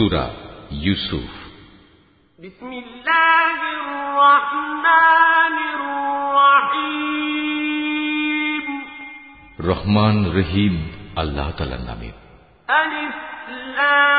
সুরা ইউসুফ রহমান রহিম আল্লাহ তালার নামে আলিফলাম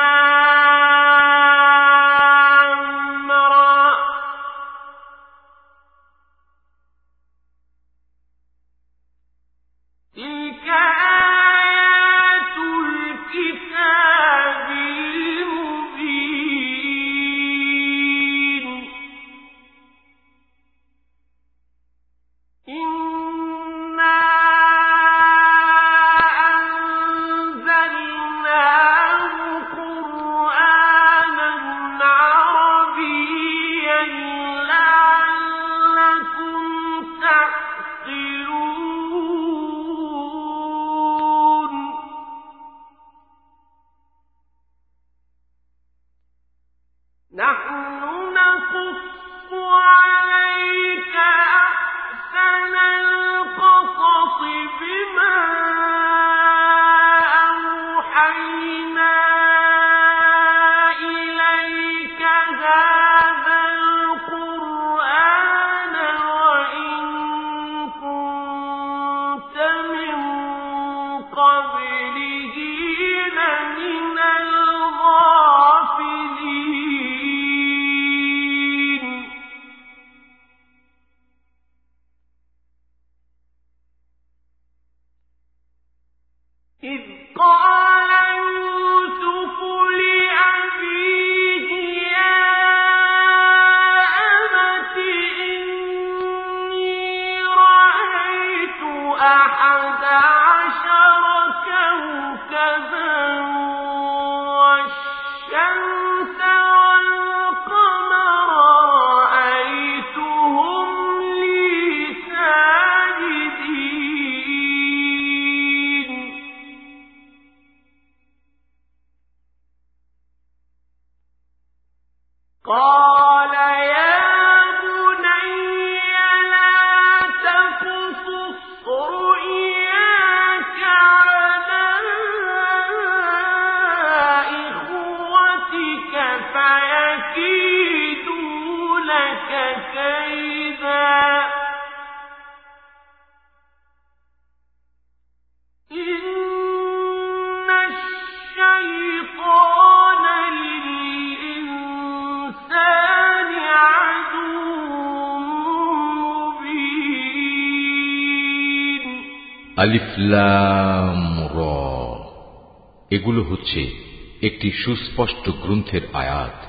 র। এগুলো হচ্ছে একটি সুস্পষ্ট গ্রন্থের আয়াত।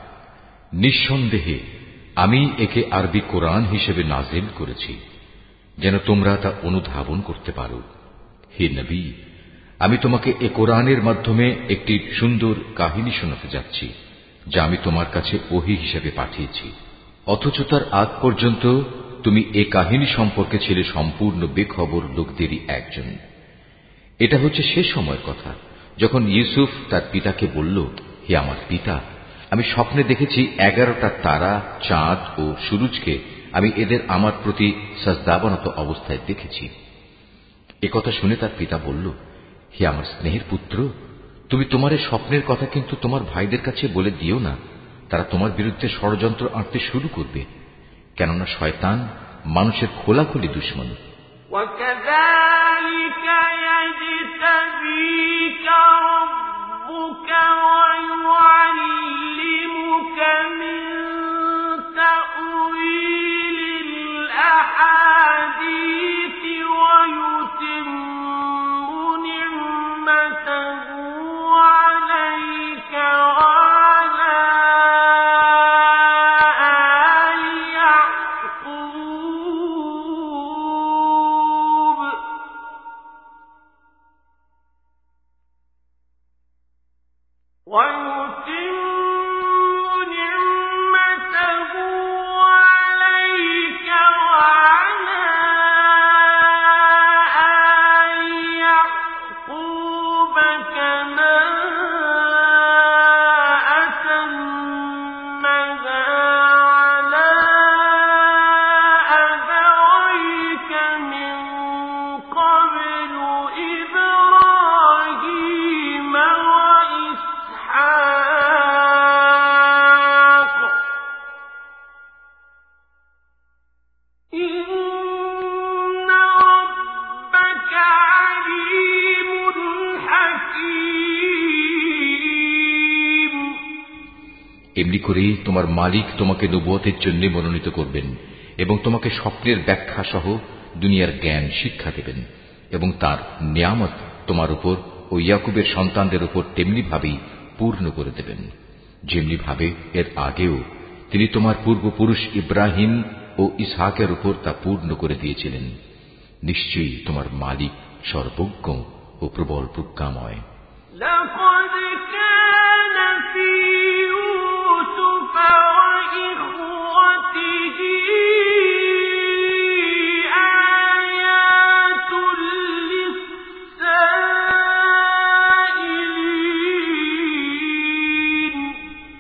নিঃসন্দেহে, আমি একে আরবি কোরআন হিসেবে নাজেল করেছি, যেন তোমরা তা অনুধাবন করতে পারো। হে নবী, আমি তোমাকে এ কোরআনের মাধ্যমে একটি সুন্দর কাহিনী শোনাতে যাচ্ছি, যা আমি তোমার কাছে ওহি হিসেবে পাঠিয়েছি। অথচ তার আগ পর্যন্ত তুমি এ কাহিনী সম্পর্কে ছিলে সম্পূর্ণ বেখবর লোকদেরই একজন। এটা হচ্ছে সে সময়ের কথা, যখন ইউসুফ তার পিতাকে বলল, হে আমার পিতা, আমি স্বপ্নে দেখেছি এগারোটা তারা, চাঁদ ও সুরুজকে আমি এদের আমার প্রতি সাজদাবানত অবস্থায় দেখেছি। কথা শুনে তার পিতা বলল, হে আমার স্নেহের পুত্র, তুমি তোমার স্বপ্নের কথা কিন্তু তোমার ভাইদের কাছে বলে দিও না। তারা তোমার বিরুদ্ধে ষড়যন্ত্র আঁটতে শুরু করবে। কেননা শয়তান মানুষের খোলাখুলি দুশ্মন وكذلك يجتبيك ربك ويعلمك من তোমার মালিক তোমাকে নবুয়তের জন্য মনোনীত করবেন এবং তোমাকে স্বপ্নের ব্যাখ্যা সহ দুনিয়ার জ্ঞান, শিক্ষা দেবেন এবং তার নিয়ামত তোমার উপর ও ইয়াকুবের সন্তানদের উপর তেমনিভাবেই পূর্ণ করে দেবেন। যেমনি ভাবে এর আগেও তিনি তোমার পূর্বপুরুষ ইব্রাহিম ও ইসহাকের উপর তা পূর্ণ করে দিয়েছিলেন। নিশ্চয়ই তোমার মালিক সর্বজ্ঞ ও প্রবল প্রজ্ঞাময়।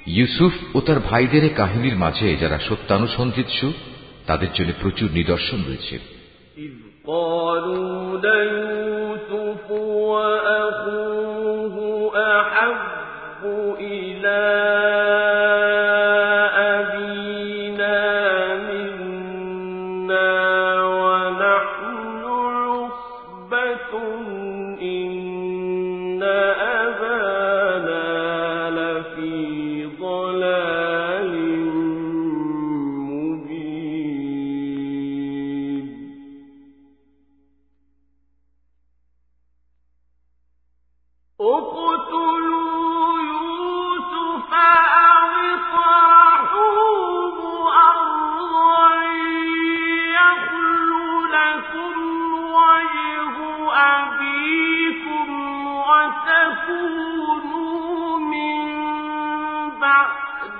ইউসুফ ও তার ভাইদের কাহিনীর মাঝে যারা সত্যানুসন্ধিৎসু তাদের জন্য প্রচুর নিদর্শন রয়েছে।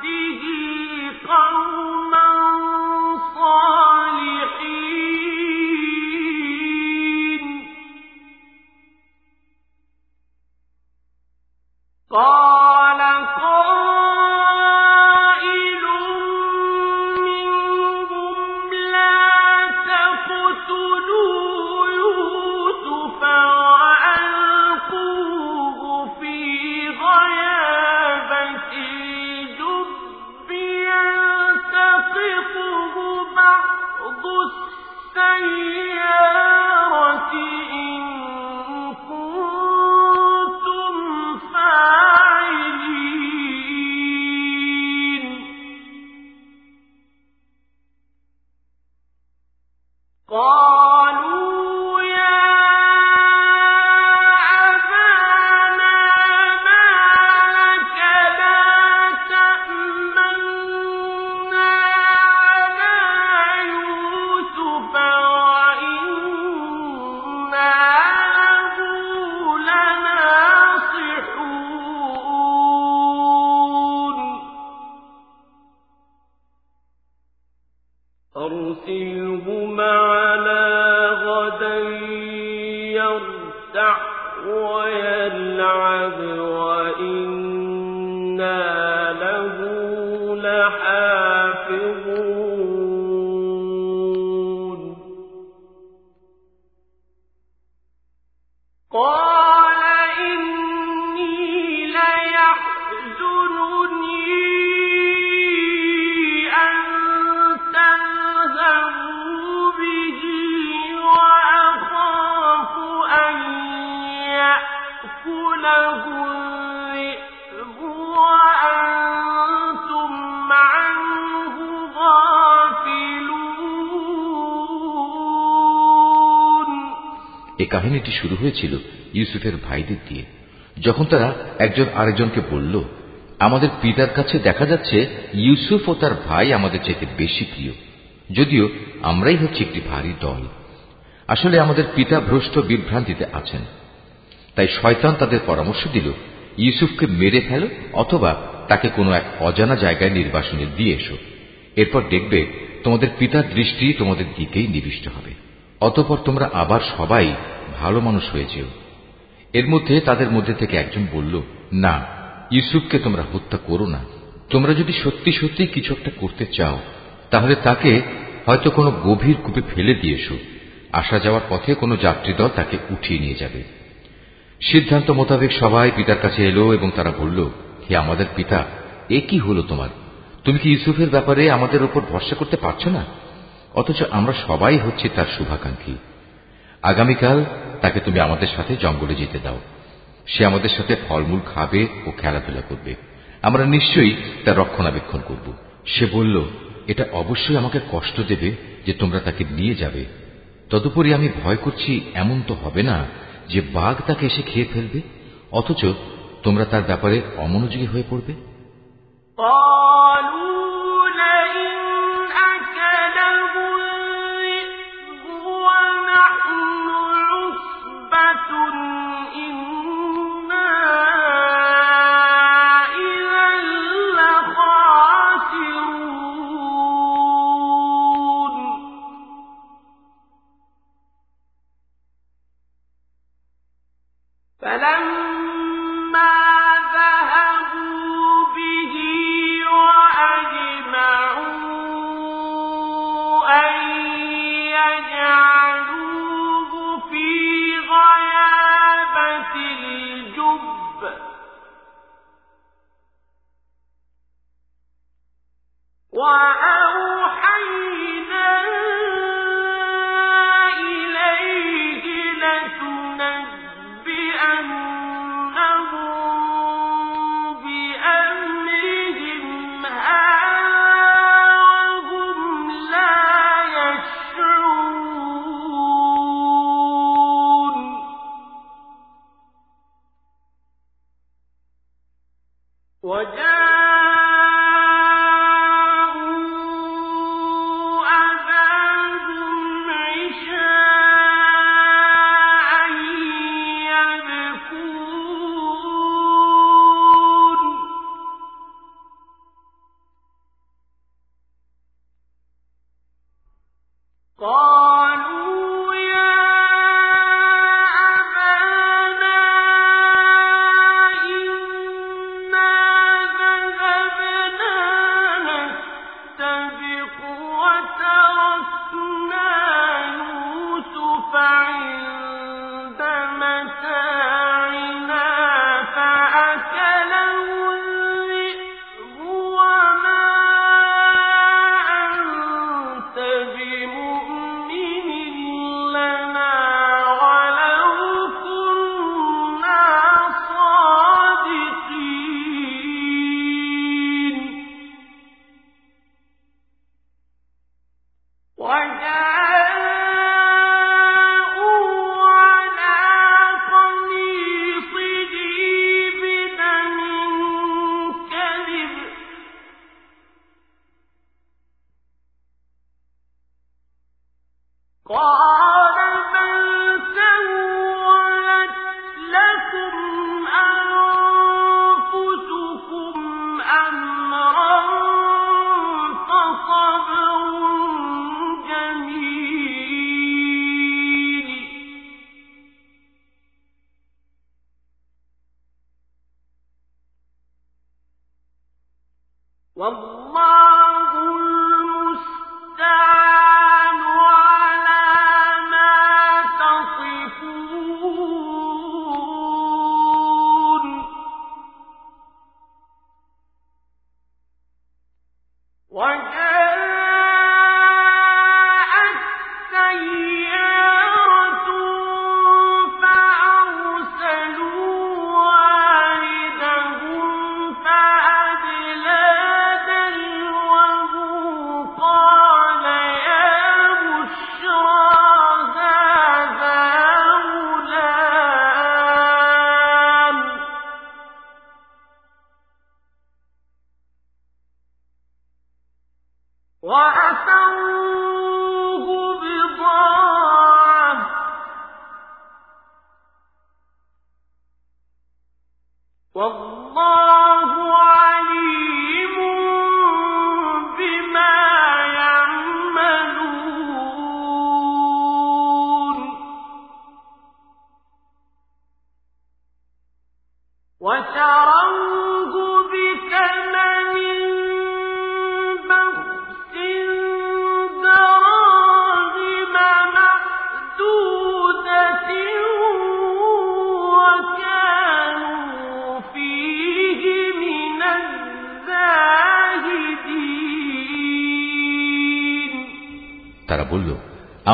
به قوما কাহিনীটি শুরু হয়েছিল ইউসুফের ভাইদের দিয়ে। যখন তারা একজন আরেকজনকে বলল, আমাদের পিতার কাছে দেখা যাচ্ছে ইউসুফ ও তার ভাই আমাদের চাইতে বেশি প্রিয়। যদিও আমরাই হচ্ছে একটি ভারী দল। আসলে আমাদের পিতা ভ্রষ্ট বিভ্রান্তিতে আছেন। তাই শয়তান তাদের পরামর্শ দিল, ইউসুফকে মেরে ফেলো অথবা তাকে কোনো এক অজানা জায়গায় নির্বাসনে দিয়ে এসো। এরপর দেখবে তোমাদের পিতার দৃষ্টি তোমাদের দিকেই নিবিষ্ট হবে। অতপর তোমরা আবার সবাই ভালো মানুষ হয়েছেও। এর মধ্যে তাদের মধ্যে থেকে একজন বলল, না, ইউসুফকে তোমরা হত্যা করো না। তোমরা যদি সত্যি সত্যি কিছু একটা করতে চাও, তাহলে তাকে হয়তো কোনো গভীর কূপে ফেলে দিয়েছ। আসা যাওয়ার পথে কোনো যাত্রী দল তাকে উঠিয়ে নিয়ে যাবে। সিদ্ধান্ত মোতাবেক সবাই পিতার কাছে এলো এবং তারা বলল, হে আমাদের পিতা, এ কি হলো তোমার? তুমি কি ইউসুফের ব্যাপারে আমাদের ওপর ভরসা করতে পারছ না? অথচ আমরা সবাই হচ্ছে তার শুভাকাঙ্ক্ষী। আগামীকাল তাকে তুমি আমাদের সাথে জঙ্গলে যেতে দাও। সে আমাদের সাথে ফলমূল খাবে ও খেলাধুলা করবে। আমরা নিশ্চয়ই তার রক্ষণাবেক্ষণ করব। সে বলল, এটা অবশ্যই আমাকে কষ্ট দেবে যে তোমরা তাকে নিয়ে যাবে। তদুপরি আমি ভয় করছি এমন তো হবে না যে বাঘ তাকে এসে খেয়ে ফেলবে, অথচ তোমরা তার ব্যাপারে অমনোযোগী হয়ে পড়বে।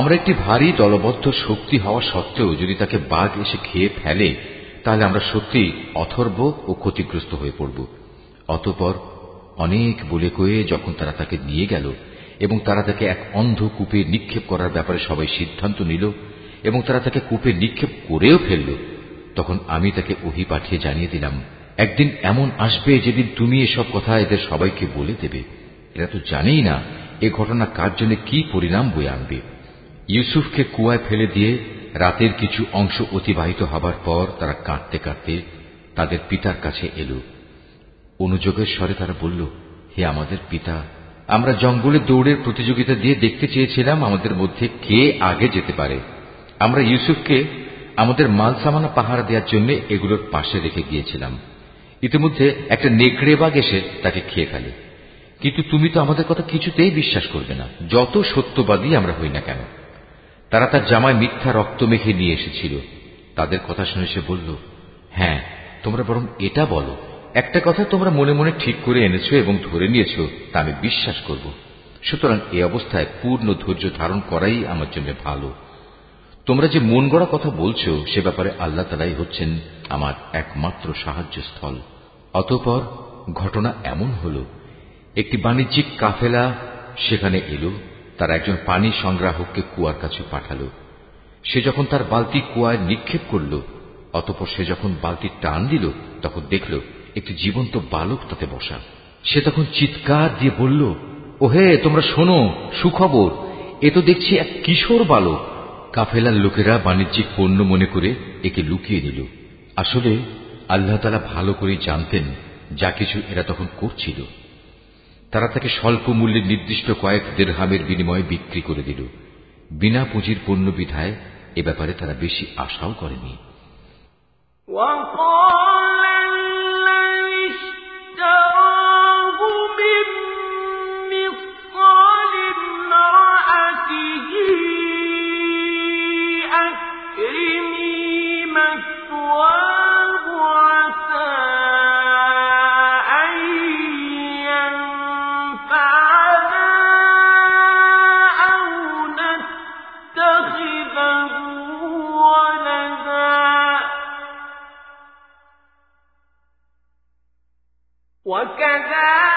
আমরা একটি ভারী দলবদ্ধ শক্তি হওয়া সত্ত্বেও যদি তাকে বাঘ এসে খেয়ে ফেলে, তাহলে আমরা সত্যি অথর্ব ও ক্ষতিগ্রস্ত হয়ে পড়ব। অতপর অনেক বলে কয়ে যখন তারা তাকে নিয়ে গেল এবং তারা তাকে এক অন্ধ কূপে নিক্ষেপ করার ব্যাপারে সবাই সিদ্ধান্ত নিল এবং তারা তাকে কূপে নিক্ষেপ করেও ফেলল, তখন আমি তাকে ওহি পাঠিয়ে জানিয়ে দিলাম, একদিন এমন আসবে যেদিন তুমি এসব কথা এদের সবাইকে বলে দেবে। এরা তো জানেই না এ ঘটনা কার জন্য কি পরিণাম বয়ে আনবে। ইউসুফকে কুয়ায় ফেলে দিয়ে রাতের কিছু অংশ অতিবাহিত হবার পর তারা কাঁদতে কাঁদতে তাদের পিতার কাছে এলো। অনুযোগের স্বরে তারা বলল, হে আমাদের পিতা, আমরা জঙ্গলে দৌড়ের প্রতিযোগিতা দিয়ে দেখতে চেয়েছিলাম আমাদের মধ্যে কে আগে যেতে পারে। আমরা ইউসুফকে আমাদের মাল সামানা পাহারা দেওয়ার জন্য এগুলোর পাশে রেখে গিয়েছিলাম। ইতিমধ্যে একটা নেকড়ে বাঘ এসে তাকে খেয়ে ফেলে। কিন্তু তুমি তো আমাদের কথা কিছুতেই বিশ্বাস করবে না। যত সত্যবাদী আমরা হই না কেন? তারা তার জামায় মিথ্যা রক্ত মেখে নিয়ে এসেছিল। তাদের কথা শুনে সে বলল হ্যাঁ তোমরা বরং এটা বলো। একটা কথা তোমরা মনে মনে ঠিক করে এনেছো এবং ধরে নিয়েছ, তা আমি বিশ্বাস করব। সুতরাং এ অবস্থায় পূর্ণ ধৈর্য ধারণ করাই আমার জন্য ভালো। তোমরা যে মন গড়া কথা বলছো, সে ব্যাপারে আল্লাহ তালাই হচ্ছেন আমার একমাত্র সাহায্য স্থল অতপর ঘটনা এমন হল, একটি বাণিজ্যিক কাফেলা সেখানে এলো তার একজন পানি সংগ্রাহককে কুয়ার কাছে পাঠাল। সে যখন তার বালতি কুয়ায় নিক্ষেপ করল, অতপর সে যখন বালতি টান দিল, তখন দেখল একটি জীবন্ত বালক তাতে বসা। সে তখন চিৎকার দিয়ে বলল ও হে তোমরা শোনো, সুখবর, এ তো দেখছি এক কিশোর বালক। কাফেলার লোকেরা বাণিজ্যিক পণ্য মনে করে একে লুকিয়ে দিল আসলে আল্লাহ তালা ভালো করে জানতেন যা কিছু এরা তখন করছিল। তারা তাকে স্বল্প মূল্যে নির্দিষ্ট কয়েক দেড়হামের বিনিময়ে বিক্রি করে দিল। বিনা পুঁজির পণ্য বিধায় এ ব্যাপারে তারা বেশি আশাও করেনি। وكذلك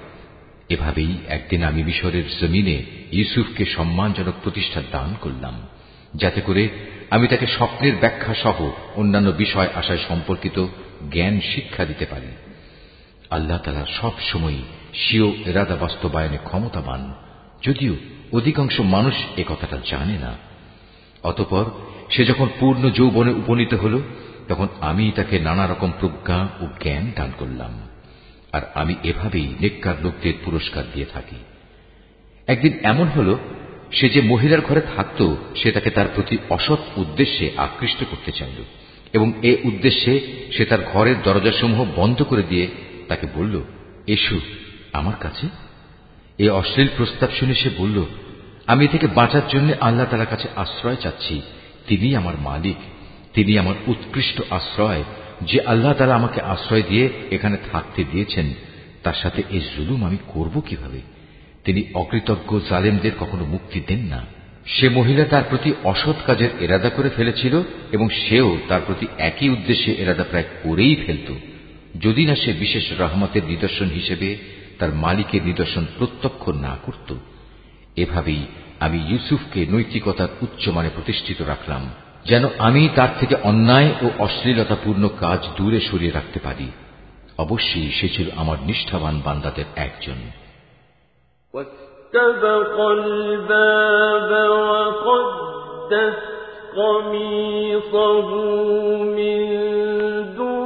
এভাবেই একদিন আমি মিশরের জমিনে ইউসুফকে সম্মানজনক প্রতিষ্ঠা দান করলাম, যাতে করে আমি তাকে স্বপ্নের ব্যাখ্যা সহ অন্যান্য বিষয় আশায় সম্পর্কিত জ্ঞান শিক্ষা দিতে পারি। আল্লাহ তালা সব সময় স্বীয় এরাদা বাস্তবায়নে ক্ষমতাবান, যদিও অধিকাংশ মানুষ এ কথাটা জানে না। অতপর সে যখন পূর্ণ যৌবনে উপনীত হল, তখন আমি তাকে নানা রকম প্রজ্ঞা ও জ্ঞান দান করলাম। আর আমি এভাবেই নেককার লোকদের পুরস্কার দিয়ে থাকি। একদিন এমন হল, সে যে মহিলার ঘরে থাকত, সে তাকে তার প্রতি অসৎ উদ্দেশ্যে আকৃষ্ট করতে চাইল এবং এ উদ্দেশ্যে সে তার ঘরের দরজাসমূহ বন্ধ করে দিয়ে তাকে বলল, এসো আমার কাছে। এ অশ্লীল প্রস্তাব শুনে সে বলল, আমি থেকে বাঁচার জন্য আল্লাহ তালার কাছে আশ্রয় চাচ্ছি। তিনি আমার মালিক। তিনি আমার উৎকৃষ্ট আশ্রয়। যে আল্লাহ তালা আমাকে আশ্রয় দিয়ে এখানে থাকতে দিয়েছেন, তার সাথে এই জুলুম আমি করব কীভাবে? তিনি অকৃতজ্ঞ জালেমদের কখনো মুক্তি দেন না। সে মহিলা তার প্রতি অসৎ কাজের এরাদা করে ফেলেছিল এবং সেও তার প্রতি একই উদ্দেশ্যে এরাদা প্রায় করেই ফেলত। যদি না সে বিশেষ রহমতের নিদর্শন হিসেবে তার মালিকের নিদর্শন প্রত্যক্ষ না করত। এভাবেই আমি ইউসুফকে নৈতিকতার উচ্চমানে প্রতিষ্ঠিত রাখলাম। যেন আমি তার থেকে অন্যায় ও অশ্লীলতাপূর্ণ কাজ দূরে সরিয়ে রাখতে পারি অবশ্যই সে ছিল আমার নিষ্ঠাবান বান্দাদের একজন واستبق الباب وقدت قميصه من دبر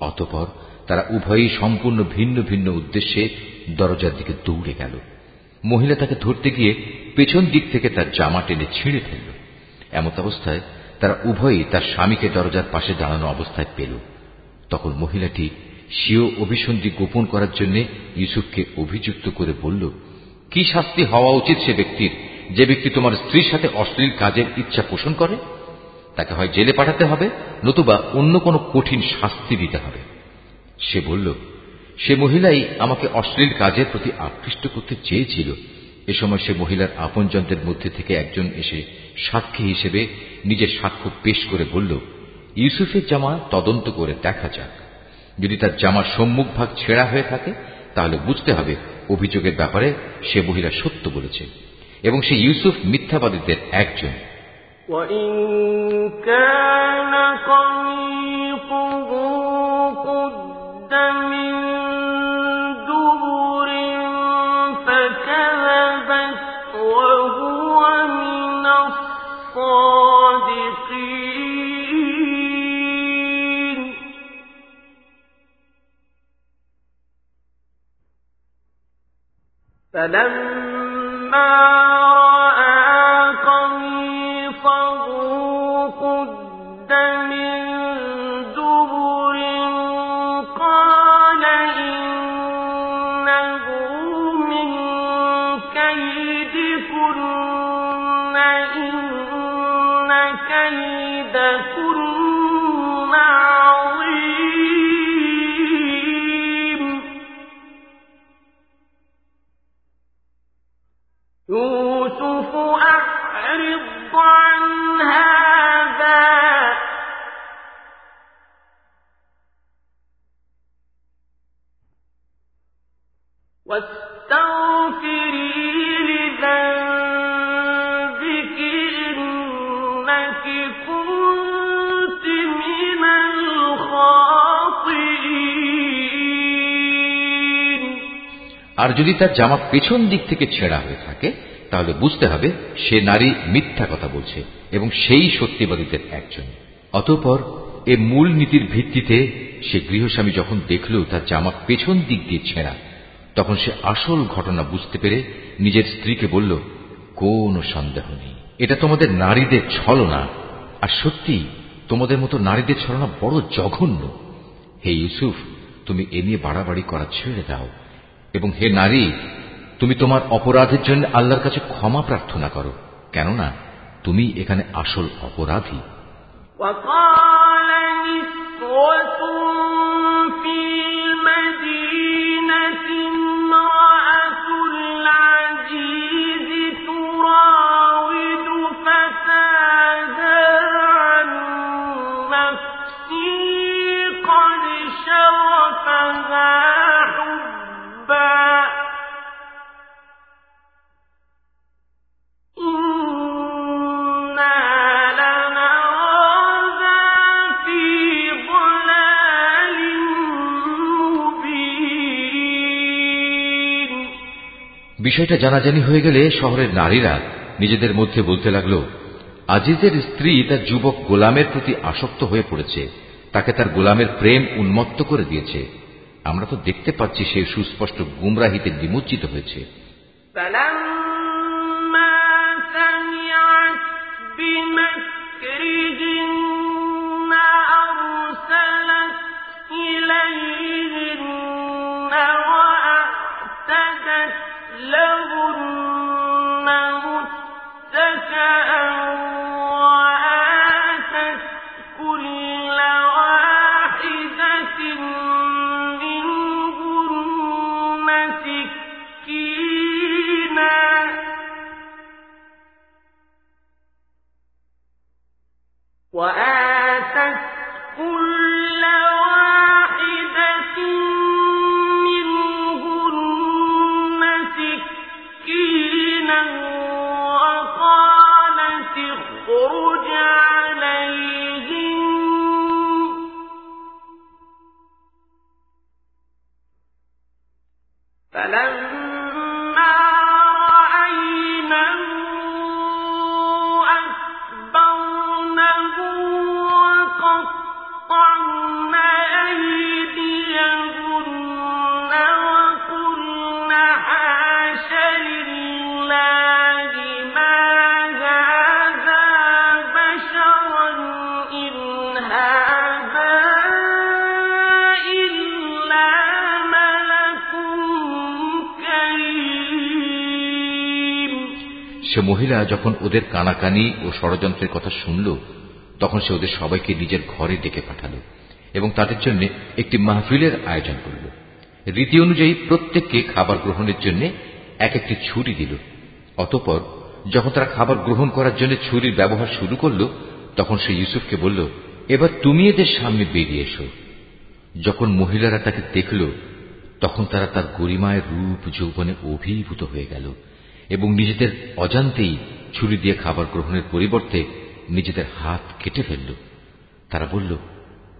অতপর তারা উভয়ই সম্পূর্ণ ভিন্ন ভিন্ন উদ্দেশ্যে দরজার দিকে দৌড়ে গেল। মহিলা তাকে ধরতে গিয়ে পেছন দিক থেকে তার জামা টেনে ছিঁড়ে ফেলল। এমত অবস্থায় তারা উভয়ই তার স্বামীকে দরজার পাশে দাঁড়ানো অবস্থায় পেল। তখন মহিলাটি স্বীয় অভিসন্ধি গোপন করার জন্য ইউসুফকে অভিযুক্ত করে বলল, কি শাস্তি হওয়া উচিত সে ব্যক্তির? যে ব্যক্তি তোমার স্ত্রীর সাথে অশ্লীল কাজের ইচ্ছা পোষণ করে? তাকে হয় জেলে পাঠাতে হবে, নতুবা অন্য কোনো কঠিন শাস্তি দিতে হবে। সে বলল, সে মহিলাই আমাকে অশ্লীল কাজের প্রতি আকৃষ্ট করতে চেয়েছিল। এ সময় সে মহিলার আপনজনদের মধ্যে থেকে একজন এসে সাক্ষী হিসেবে নিজের সাক্ষ্য পেশ করে বলল, ইউসুফের জামা তদন্ত করে দেখা যাক। যদি তার জামার সম্মুখ ভাগ ছেঁড়া হয়ে থাকে, তাহলে বুঝতে হবে অভিযোগের ব্যাপারে সে মহিলা সত্য বলেছে এবং সে ইউসুফ মিথ্যাবাদীদের একজন। كان قميصه قد من دبر فكذبت وهو من الصادقين فلما يوسف أعرض عن هذا. واستغفري আর যদি তার জামা পেছন দিক থেকে ছেঁড়া হয়ে থাকে, তাহলে বুঝতে হবে সে নারী মিথ্যা কথা বলছে এবং সেই সত্যিবাদীদের একজন। অতঃপর এ মূল নীতির ভিত্তিতে সে গৃহস্বামী যখন দেখল তার জামা পেছন দিক দিয়ে ছেঁড়া, তখন সে আসল ঘটনা বুঝতে পেরে নিজের স্ত্রীকে বলল, কোন সন্দেহ নেই। এটা তোমাদের নারীদের ছলনা। আর সত্যি, তোমাদের মতো নারীদের ছলনা বড় জঘন্য। হে ইউসুফ, তুমি এ নিয়ে বাড়াবাড়ি করা ছেড়ে দাও। এবং হে নারী, তুমি তোমার অপরাধের জন্য আল্লাহর কাছে ক্ষমা প্রার্থনা করো, কেননা তুমি এখানে আসল অপরাধী। বিষয়টা জানাজানি হয়ে গেলে শহরের নারীরা নিজেদের মধ্যে বলতে লাগল, আজিজের স্ত্রী তার যুবক গোলামের প্রতি আসক্ত হয়ে পড়েছে। তাকে তার গোলামের প্রেম উন্মত্ত করে দিয়েছে। আমরা তো দেখতে পাচ্ছি সে সুস্পষ্ট গুমরাহিতে নিমজ্জিত হয়েছে। لهن متكئا সে মহিলা যখন ওদের কানাকানি ও ষড়যন্ত্রের কথা শুনল, তখন সে ওদের সবাইকে নিজের ঘরে ডেকে পাঠাল এবং তাদের জন্য একটি মাহফিলের আয়োজন করল। রীতি অনুযায়ী প্রত্যেককে খাবার গ্রহণের জন্য এক একটি ছুটি দিল। অতপর যখন তারা খাবার গ্রহণ করার জন্য ছুরির ব্যবহার শুরু করল, তখন সে ইউসুফকে বলল, এবার তুমি এদের সামনে বেরিয়ে এসো। যখন মহিলারা তাকে দেখল, তখন তারা তার গরিমায় রূপ যৌবনে অভিভূত হয়ে গেল। এবং নিজেদের অজান্তেই ছুরি দিয়ে খাবার গ্রহণের পরিবর্তে নিজেদের হাত কেটে ফেলল। তারা বলল,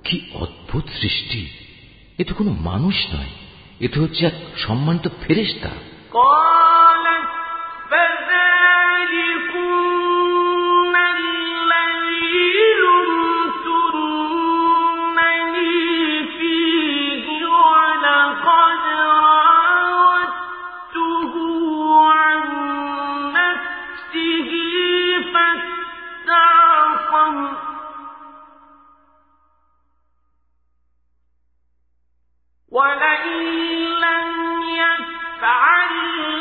কি অদ্ভুত সৃষ্টি! এ তো কোনো মানুষ নয়। এ তো হচ্ছে এক সম্মানিত ফেরেস্তা ولئن لم يفعل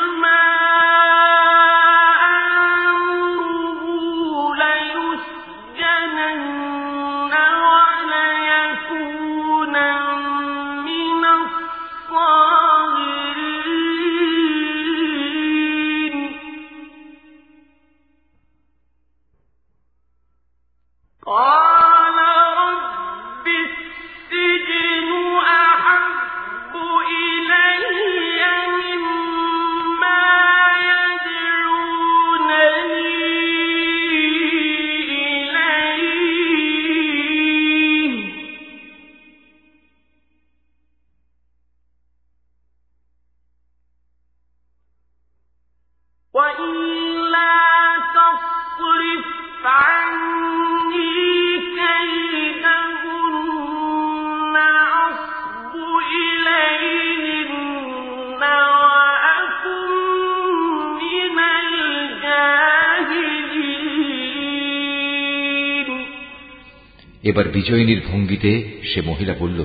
এবার বিজয়িনীর ভঙ্গিতে সে মহিলা বলল,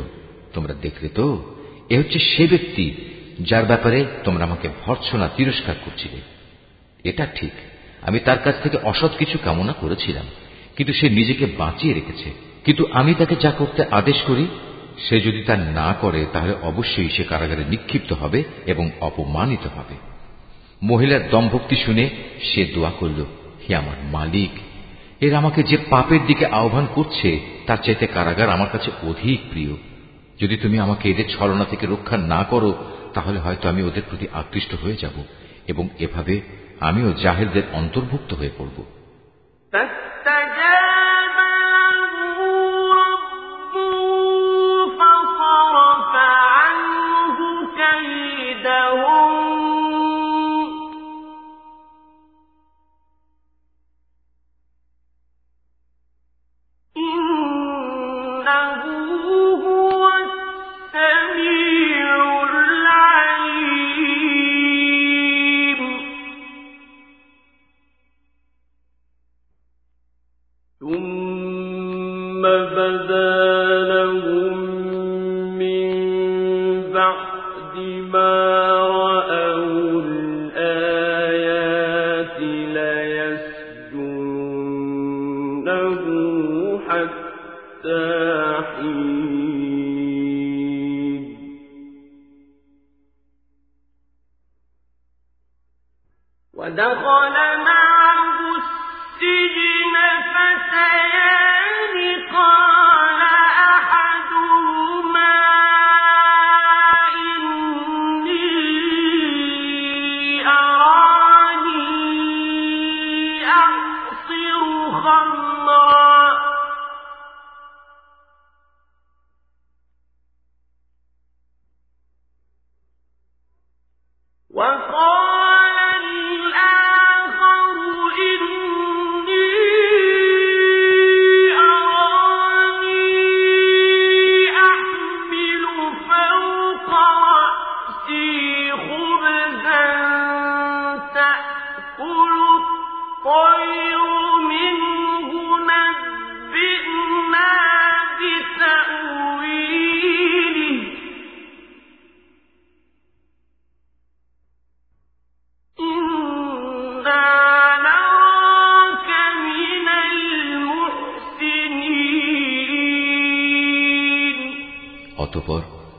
তোমরা দেখলে তো? এ হচ্ছে সে ব্যক্তি যার ব্যাপারে তোমরা আমাকে ভর্সনা তিরস্কার করছিলে। এটা ঠিক, আমি তার কাছ থেকে অসৎ কিছু কামনা করেছিলাম, কিন্তু সে নিজেকে বাঁচিয়ে রেখেছে। কিন্তু আমি তাকে যা করতে আদেশ করি, সে যদি তা না করে, তাহলে অবশ্যই সে কারাগারে নিক্ষিপ্ত হবে এবং অপমানিত হবে। মহিলার দমভক্তি শুনে সে দোয়া করল, হে আমার মালিক এর আমাকে যে পাপের দিকে আহ্বান করছে, তার চাইতে কারাগার আমার কাছে অধিক প্রিয়। যদি তুমি আমাকে এদের ছলনা থেকে রক্ষা না করো, তাহলে হয়তো আমি ওদের প্রতি আকৃষ্ট হয়ে যাব এবং এভাবে আমিও জাহেলদের অন্তর্ভুক্ত হয়ে পড়ব।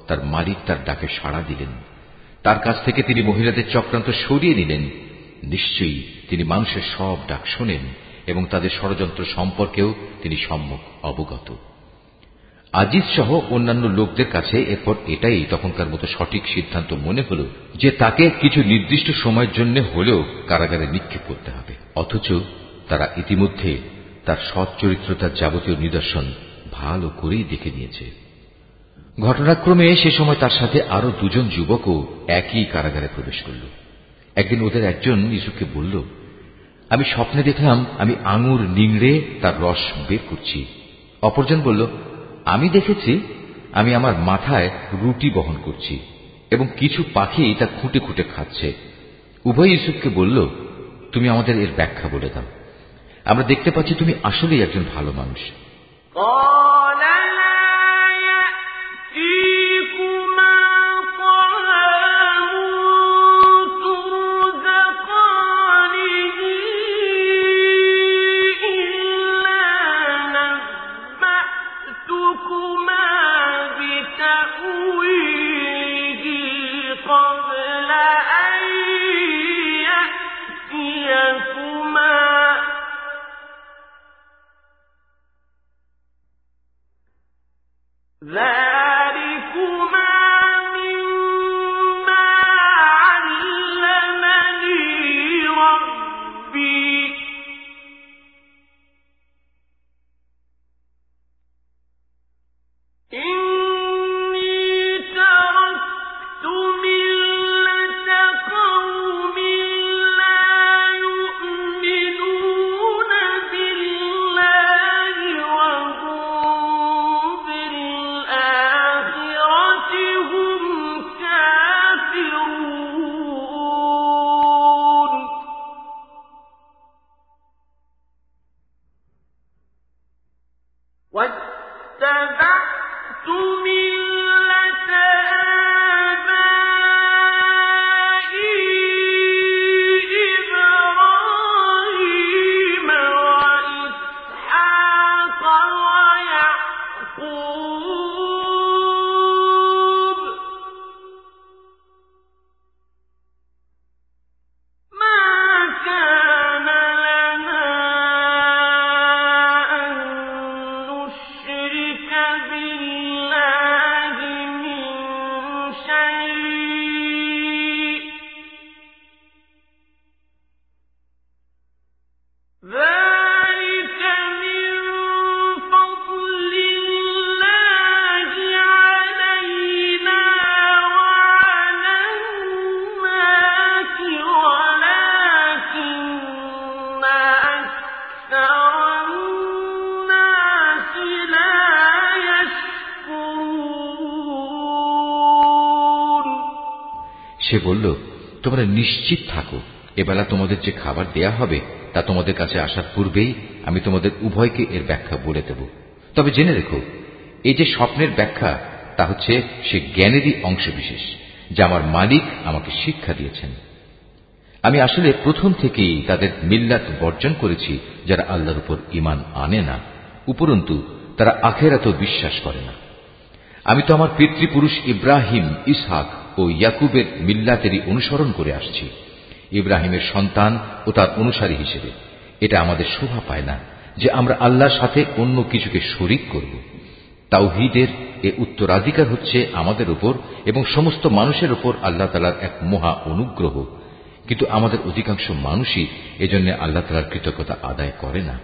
তার ডাকে সাড়া দিলেন। তার কাছ থেকে তিনি মহিলাদের চক্রান্ত সরিয়ে নিলেন। নিশ্চয়ই তিনি মানুষের সব ডাক শোনেন এবং তাদের ষড়যন্ত্র সম্পর্কেও তিনি সম্মুখ অবগত। আজিজ সহ অন্যান্য লোকদের কাছে এরপর এটাই তখনকার মতো সঠিক সিদ্ধান্ত মনে হল যে তাকে কিছু নির্দিষ্ট সময়ের জন্য হলেও কারাগারে নিক্ষেপ করতে হবে। অথচ তারা ইতিমধ্যে তার সৎ চরিত্রতার যাবতীয় নিদর্শন ভালো করেই দেখে নিয়েছে। ঘটনাক্রমে সে সময় তার সাথে আরও দুজন যুবকও একই কারাগারে প্রবেশ করল। একদিন ওদের একজন ইসুকে বলল, আমি স্বপ্নে দেখলাম আমি আঙুর নিংড়ে তার রস বের করছি। অপরজন বলল, আমি দেখেছি, আমি আমার মাথায় রুটি বহন করছি এবং কিছু পাখি তা খুঁটে খুঁটে খাচ্ছে। উভয় ইউসুফকে বলল, তুমি আমাদের এর ব্যাখ্যা বলে দাও। আমরা দেখতে পাচ্ছি তুমি আসলেই একজন ভালো মানুষ। তোমরা নিশ্চিত থাকো, এবেলা তোমাদের যে খাবার দেয়া হবে, তা তোমাদের কাছে আসার পূর্বেই আমি তোমাদের উভয়কে এর ব্যাখ্যা বলে দেব। তবে জেনে রেখো, এই যে স্বপ্নের ব্যাখ্যা, তা হচ্ছে সে জ্ঞানেরই অংশবিশেষ, যা আমার মালিক আমাকে শিক্ষা দিয়েছেন। আমি আসলে প্রথম থেকেই তাদের মিল্লাত বর্জন করেছি, যারা আল্লাহর উপর ইমান আনে না, উপরন্তু তারা আখেরাতেও বিশ্বাস করে না। আমি তো আমার পিতৃপুরুষ ইব্রাহিম, ইসহাক ও ইয়াকুবের মিল্লাতেরই অনুসরণ করে আসছি। ইব্রাহিমের সন্তান ও তার অনুসারী হিসেবে। এটা আমাদের শোভা পায় না যে আমরা আল্লাহর সাথে অন্য কিছুকে শরিক করব। তাওহিদের এ উত্তরাধিকার হচ্ছে আমাদের উপর এবং সমস্ত মানুষের উপর আল্লাহ তালার এক মহা অনুগ্রহ। কিন্তু আমাদের অধিকাংশ মানুষই এজন্য আল্লাহ তালার কৃতজ্ঞতা আদায় করে না।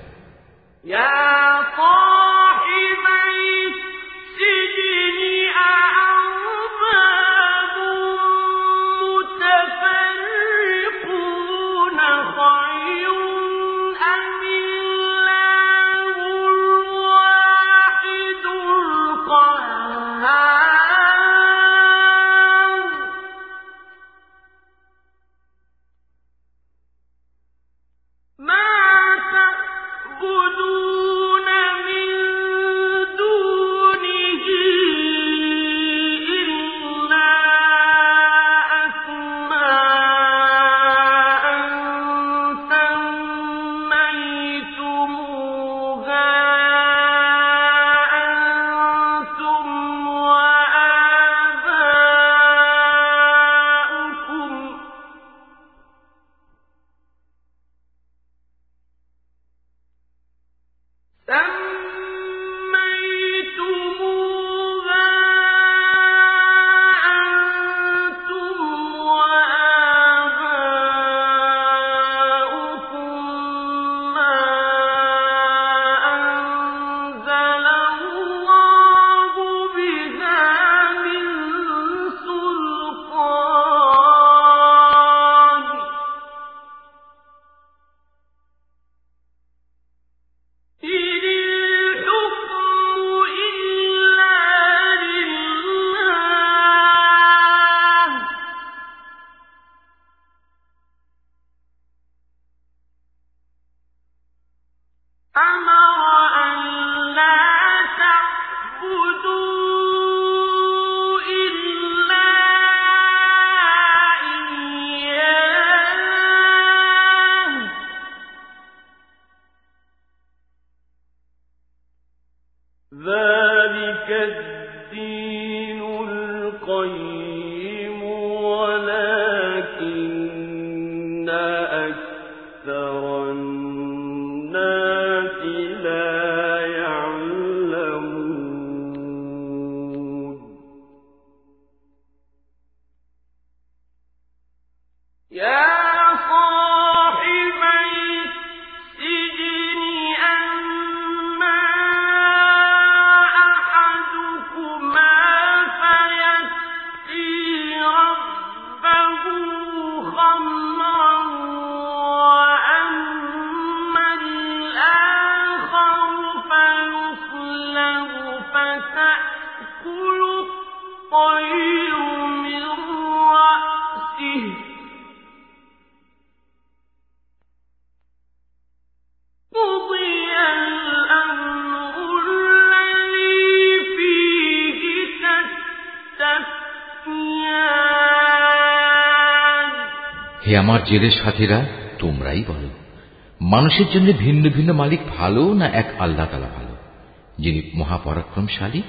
হে আমার জেলের সাথীরা, তোমরাই বলো, মানুষের জন্য ভিন্ন ভিন্ন মালিক ভালো না এক আল্লাহ তালা ভালো? যিনি মহাপরাক্রমশালী,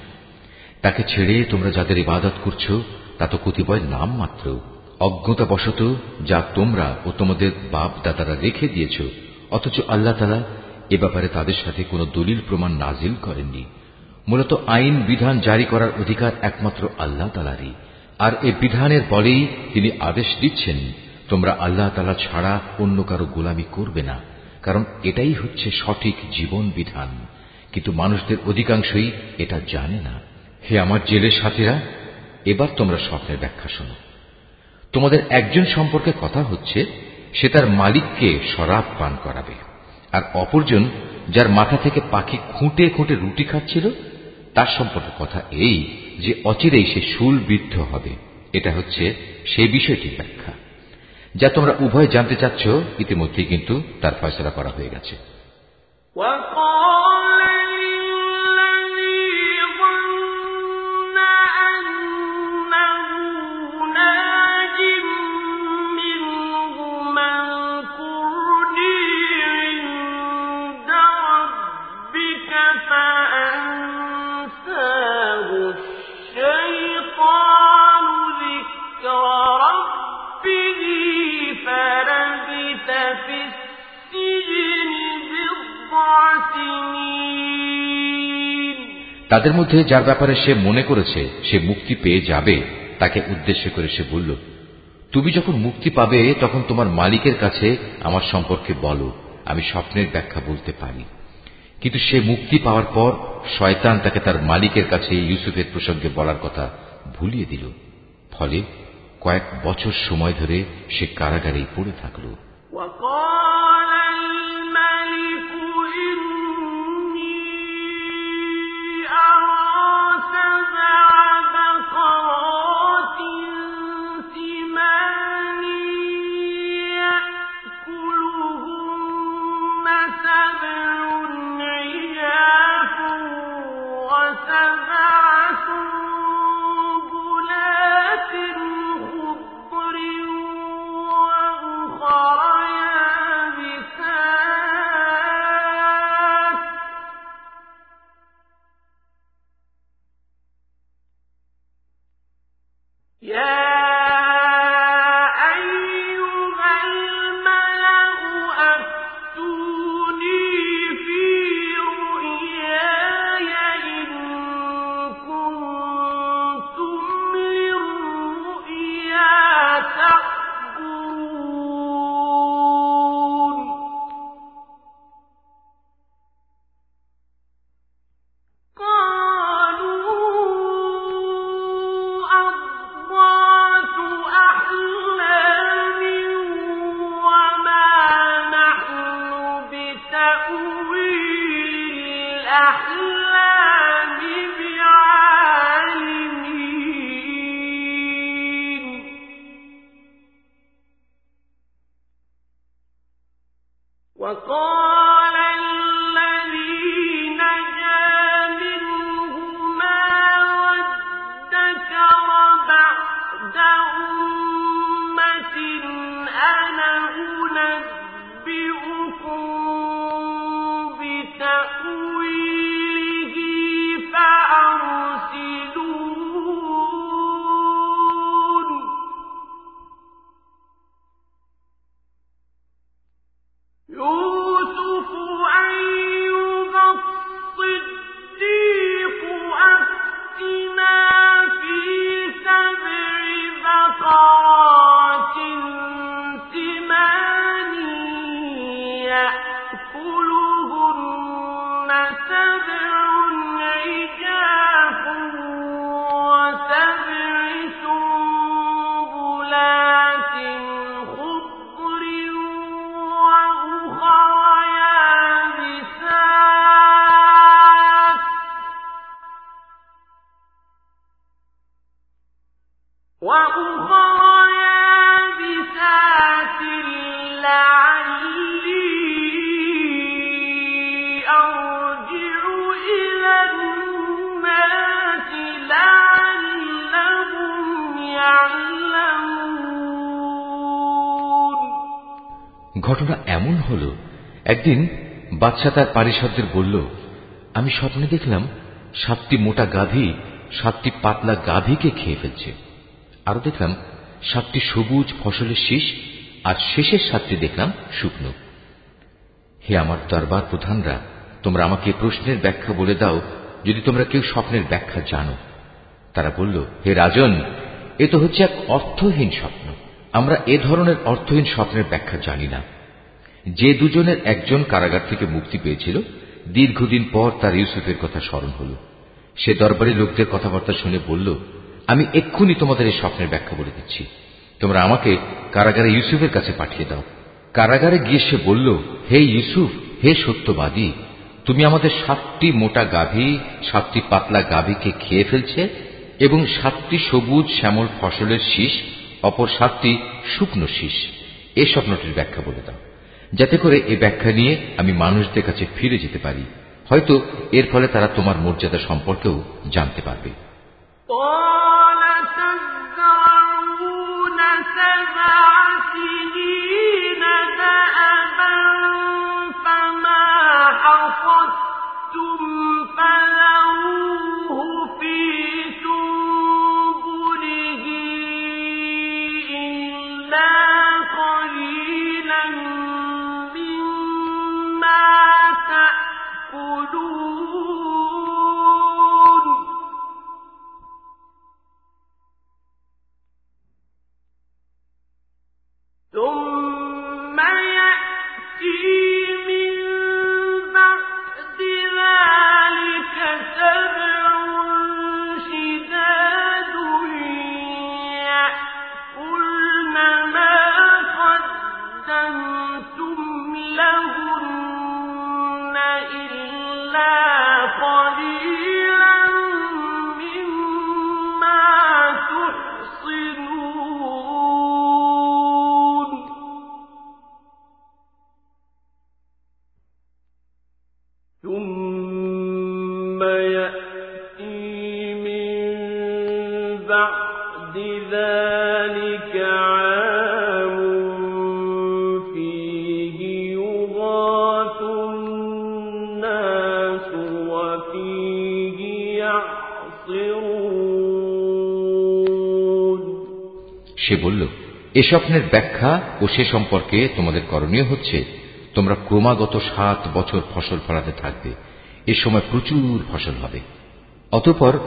তাকে ছেড়ে তোমরা যাদের ইবাদত করছ, তা তো কতিপয় নাম মাত্র। অজ্ঞতাবশত যা তোমরা ও তোমাদের বাপ দাদারা রেখে দিয়েছ, অথচ আল্লাহ তালা এ ব্যাপারে তাদের সাথে কোনো দলিল প্রমাণ নাজিল করেননি। মূলত আইন বিধান জারি করার অধিকার একমাত্র আল্লাহ তালারই আর এ বিধানের বলেই তিনি আদেশ দিচ্ছেন তোমরা আল্লাহ তালা ছাড়া অন্য কারও গোলামি করবে না, কারণ এটাই হচ্ছে সঠিক জীবন বিধান। কিন্তু মানুষদের অধিকাংশই এটা জানে না। হে আমার জেলের সাথীরা, এবার তোমরা স্বপ্নের ব্যাখ্যা শোনো। তোমাদের একজন সম্পর্কে কথা হচ্ছে, সে তার মালিককে শরাব পান করাবে, আর অপরজন যার মাথা থেকে পাখি খুঁটে খুঁটে রুটি খাচ্ছিল, তার সম্পর্কে কথা এই যে অচিরেই সে শুল বৃদ্ধ হবে। এটা হচ্ছে সেই বিষয়টির ব্যাখ্যা। যা তোমরা উভয় জানতে চাচ্ছ ইতিমধ্যেই কিন্তু তার ফয়সলা করা হয়ে গেছে। তাদের মধ্যে যার ব্যাপারে সে মনে করেছে সে মুক্তি পেয়ে যাবে, তাকে উদ্দেশ্য করে সে বলল, তুমি যখন মুক্তি পাবে, তখন তোমার মালিকের কাছে আমার সম্পর্কে বলো, আমি স্বপ্নের ব্যাখ্যা বলতে পারি। কিন্তু সে মুক্তি পাওয়ার পর শয়তান তাকে তার মালিকের কাছে ইউসুফের প্রসঙ্গে বলার কথা ভুলিয়ে দিল। ফলে কয়েক বছর সময় ধরে সে কারাগারেই পড়ে থাকল। বাচ্চা তার পারিষদদের বলল, আমি স্বপ্নে দেখলাম সাতটি মোটা গাভী সাতটি পাতলা গাভীকে খেয়ে ফেলছে। আরও দেখলাম সাতটি সবুজ ফসলের শীষ আর শেষের সাতটি দেখলাম শুকনো। হে আমার দরবার প্রধানরা, তোমরা আমাকে প্রশ্নের ব্যাখ্যা বলে দাও, যদি তোমরা কেউ স্বপ্নের ব্যাখ্যা জানো। তারা বলল, হে রাজন, এ তো হচ্ছে এক অর্থহীন স্বপ্ন। আমরা এ ধরনের অর্থহীন স্বপ্নের ব্যাখ্যা জানি না। যে দুজনের একজন কারাগার থেকে মুক্তি পেয়েছিল, দীর্ঘদিন পর তার ইউসুফের কথা স্মরণ হল। সে দরবারি লোকদের কথাবার্তা শুনে বলল, আমি এক্ষুনি তোমাদের এই স্বপ্নের ব্যাখ্যা বলে দিচ্ছি। তোমরা আমাকে কারাগারে ইউসুফের কাছে পাঠিয়ে দাও। কারাগারে গিয়ে সে বলল, হে ইউসুফ, হে সত্যবাদী, তুমি আমাদের সাতটি মোটা গাভী, সাতটি পাতলা গাভীকে খেয়ে ফেলছে এবং সাতটি সবুজ শ্যামল ফসলের শীষ, অপর সাতটি শুকনো শীষ। এ স্বপ্নটির ব্যাখ্যা বলে দাও। যাতে করে এ ব্যাখ্যা নিয়ে আমি মানুষদের কাছে ফিরে যেতে পারি। হয়তো এর ফলে তারা তোমার মর্যাদা সম্পর্কেও জানতে পারবে। সে এ স্বপ্নের ব্যাখ্যা ও সে সম্পর্কে তোমাদের করণীয় হচ্ছে, তোমরা ক্রমাগত সাত বছর ফসল ফলাতে থাকবে। এ সময় প্রচুর ফসল হবে। অতপর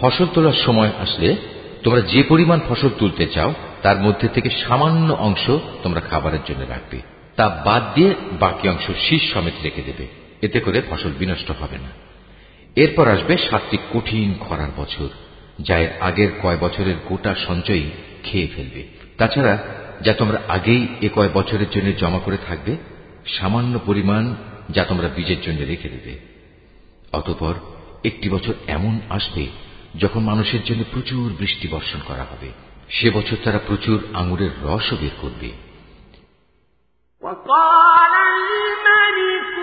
ফসল তোলার সময় আসলে তোমরা যে পরিমাণ ফসল তুলতে চাও, তার মধ্যে থেকে সামান্য অংশ তোমরা খাবারের জন্য রাখবে। তা বাদ দিয়ে বাকি অংশ শীষ সমেত রেখে দেবে। এতে করে ফসল বিনষ্ট হবে না। এরপর আসবে সাতটি কঠিন খরার বছর, যা এর আগের কয় বছরের গোটা সঞ্চয়ই খেয়ে ফেলবে। তাছাড়া যা তোমরা আগেই এ কয় বছরের জন্য জমা করে থাকবে সামান্য পরিমাণ যা তোমরা বীজের জন্য রেখে দেবে অতপর একটি বছর এমন আসবে যখন মানুষের জন্য প্রচুর বৃষ্টি বর্ষণ করা হবে সে বছর তারা প্রচুর আঙুরের রসও বের করবে وقال الملك ذلك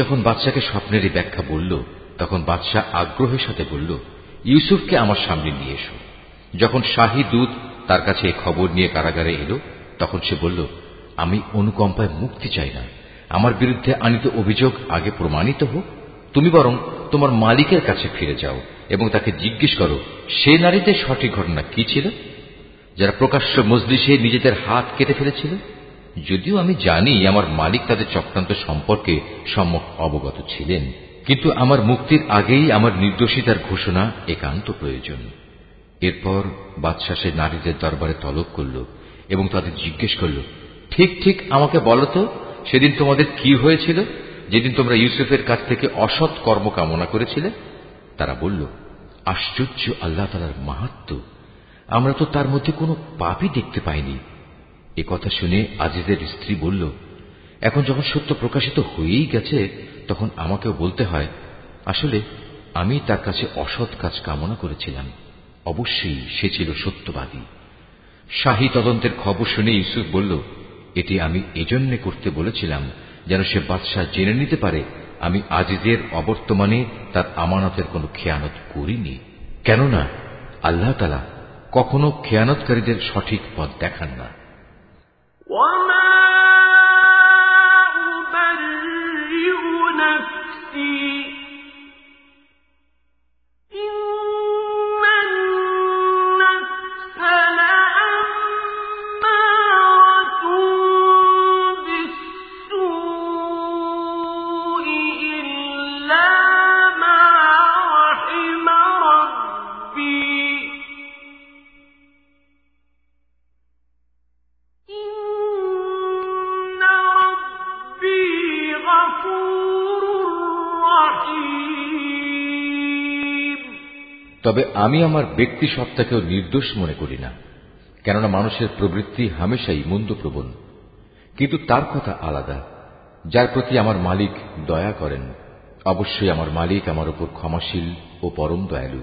যখন বাচ্চাকে স্বপ্নের এই ব্যাখ্যা বলল, তখন বাদশাহ আগ্রহের সাথে বলল, ইউসুফকে আমার সামনে নিয়ে এসো। যখন শাহী দূত তার কাছে এই খবর নিয়ে কারাগারে এলো, তখন সে বলল, আমি অনুকম্পায় মুক্তি চাই না। আমার বিরুদ্ধে আনিত অভিযোগ আগে প্রমাণিত হোক। তুমি বরং তোমার মালিকের কাছে ফিরে যাও এবং তাকে জিজ্ঞেস করো, সে নারীদের সঠিক ঘটনা কি ছিল? যারা প্রকাশ্য মজলিসে নিজেদের হাত কেটে ফেলেছিল? যদিও আমি জানি আমার মালিক তাদের চক্রান্ত সম্পর্কে সম্যক অবগত ছিলেন, কিন্তু আমার মুক্তির আগেই আমার নির্দোষিতার ঘোষণা একান্ত প্রয়োজন। এরপর বাদশাহ নারীদের দরবারে তলব করল এবং তাদের জিজ্ঞেস করল, ঠিক ঠিক আমাকে বলো তো, সেদিন তোমাদের কি হয়েছিল? যেদিন তোমরা ইউসুফের কাছ থেকে অসৎ কর্ম কামনা করেছিলে? তারা বলল, আশ্চর্য, আল্লাহ তালার মাহাত্ম। আমরা তো তার মধ্যে কোনো পাপই দেখতে পাইনি। কথা শুনে আজিজের স্ত্রী বলল, এখন যখন সত্য প্রকাশিত হয়েই গেছে, তখন আমাকেও বলতে হয়, আসলে আমি তার কাছে অসৎ কাজ কামনা করেছিলাম। অবশ্যই সে ছিল সত্যবাদী। শাহী তদন্তের খবর শুনে ইউসুফ বলল, এটি আমি এজন্যে করতে বলেছিলাম, যেন সে বাদশাহ জেনে নিতে পারে, আমি আজিজের অবর্তমানে তার আমানতের কোনো খেয়ানত করিনি। কেননা, আল্লাহ তালা কখনো খেয়ানতকারীদের সঠিক পথ দেখান না। وما তবে আমি আমার ব্যক্তি সত্তাকেও নির্দোষ মনে করি না, কেননা মানুষের প্রবৃত্তি হামেশাই মন্দপ্রবণ। কিন্তু তার কথা আলাদা, যার প্রতি আমার মালিক দয়া করেন। অবশ্যই আমার মালিক আমার উপর ক্ষমাশীল ও পরম দয়ালু।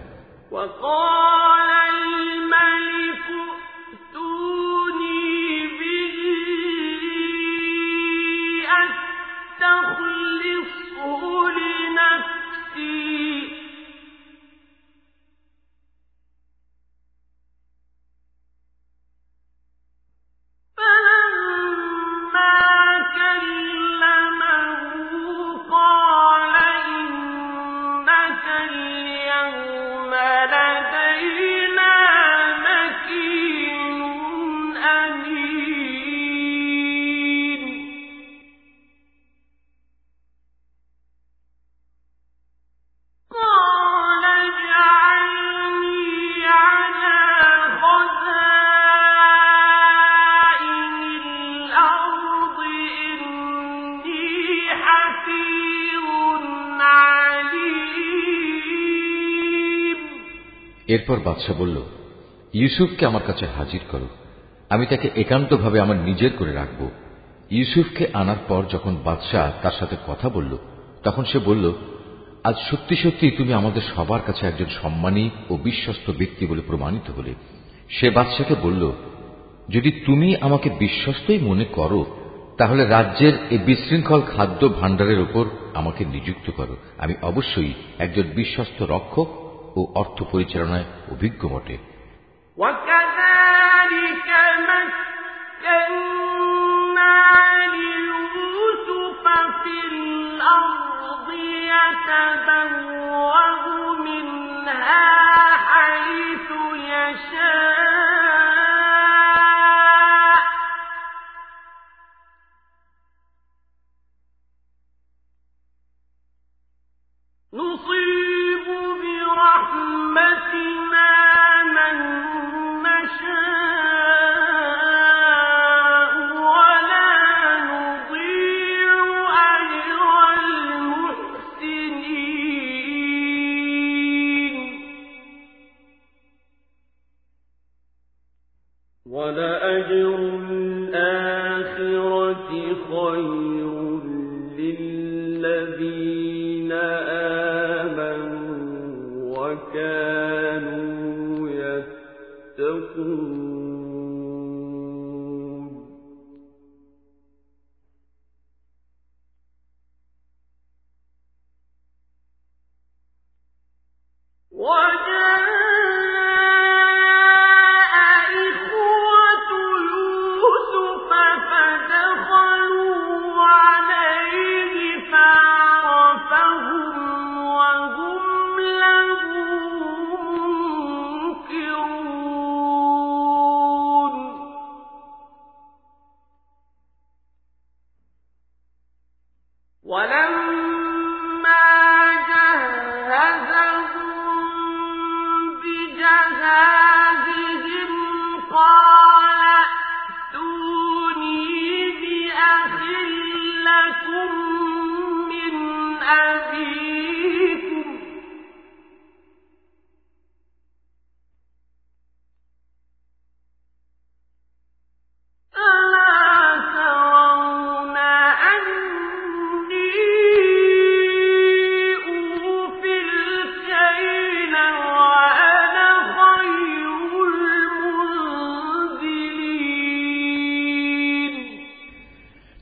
এরপর বাদশাহ বলল, ইউসুফকে আমার কাছে হাজির করো। আমি তাকে একান্তভাবে আমার নিজের করে রাখব। ইউসুফকে আনার পর যখন বাদশাহ তার সাথে কথা বলল, তখন সে বলল, আজ সত্যি সত্যি তুমি আমাদের সবার কাছে একজন সম্মানী ও বিশ্বস্ত ব্যক্তি বলে প্রমাণিত হলে। সে বাদশাকে বলল, যদি তুমি আমাকে বিশ্বস্তই মনে করো, তাহলে রাজ্যের এই বিশৃঙ্খল খাদ্য ভাণ্ডারের উপর আমাকে নিযুক্ত করো। আমি অবশ্যই একজন বিশ্বস্ত রক্ষক ও অর্থ পরিচালনায় অভিজ্ঞ বটে।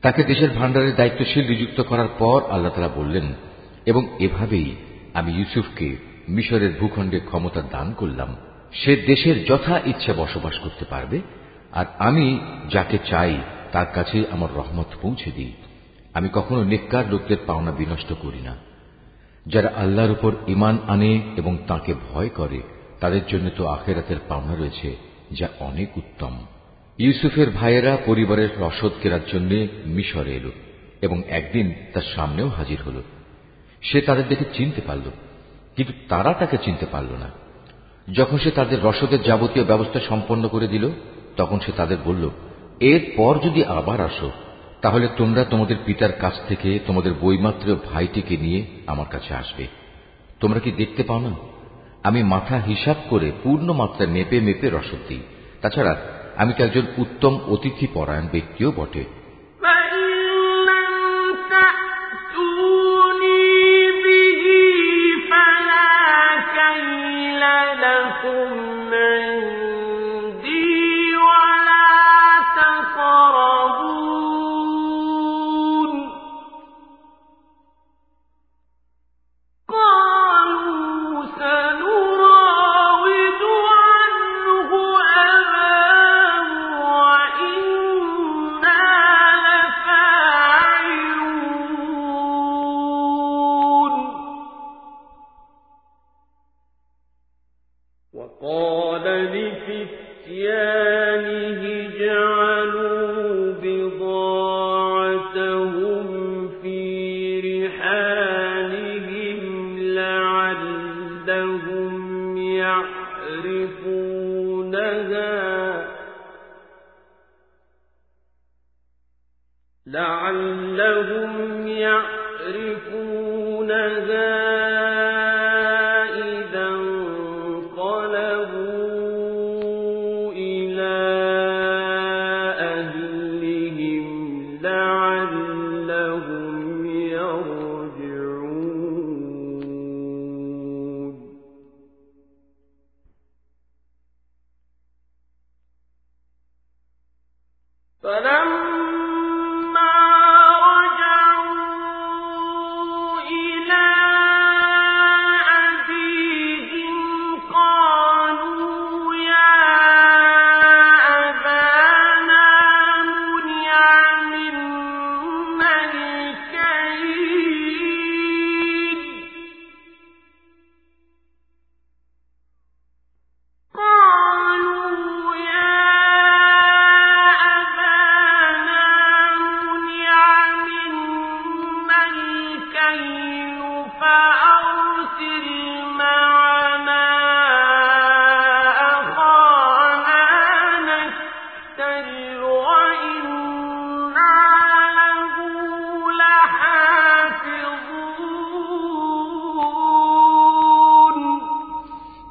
তাকে দেশের ভাণ্ডারের দায়িত্বশীল নিযুক্ত করার পর আল্লাহ তালা বললেন, এবং এভাবেই আমি ইউসুফকে মিশরের ভূখণ্ডে ক্ষমতা দান করলাম। সে দেশের যথা ইচ্ছা বসবাস করতে পারবে, আর আমি যাকে চাই তার কাছে আমার রহমত পৌঁছে দিই। আমি কখনো নেককার লোকদের পাওনা বিনষ্ট করি না। যারা আল্লাহর উপর ইমান আনে এবং তাকে ভয় করে, তাদের জন্য তো আখেরাতের পাওনা রয়েছে, যা অনেক উত্তম। ইউসুফের ভাইয়েরা পরিবারের রসদ কেনার জন্য মিশরে এলো এবং একদিন তার সামনেও হাজির হল। সে তাদের দেখে চিনতে পারল, কিন্তু তারা তাকে চিনতে পারল না। যখন সে তাদের রসদের যাবতীয় ব্যবস্থা সম্পন্ন করে দিল, তখন সে তাদের বলল এরপর যদি আবার আসো, তাহলে তোমরা তোমাদের পিতার কাছ থেকে তোমাদের বইমাত্র ভাইটিকে নিয়ে আমার কাছে আসবে। তোমরা কি দেখতে পাও না? আমি মাথা হিসাব করে পূর্ণ মাত্রা মেপে মেপে রসদ দিই। তাছাড়া আমি তো একজন উত্তম অতিথি পরায়ণ ব্যক্তিও বটে?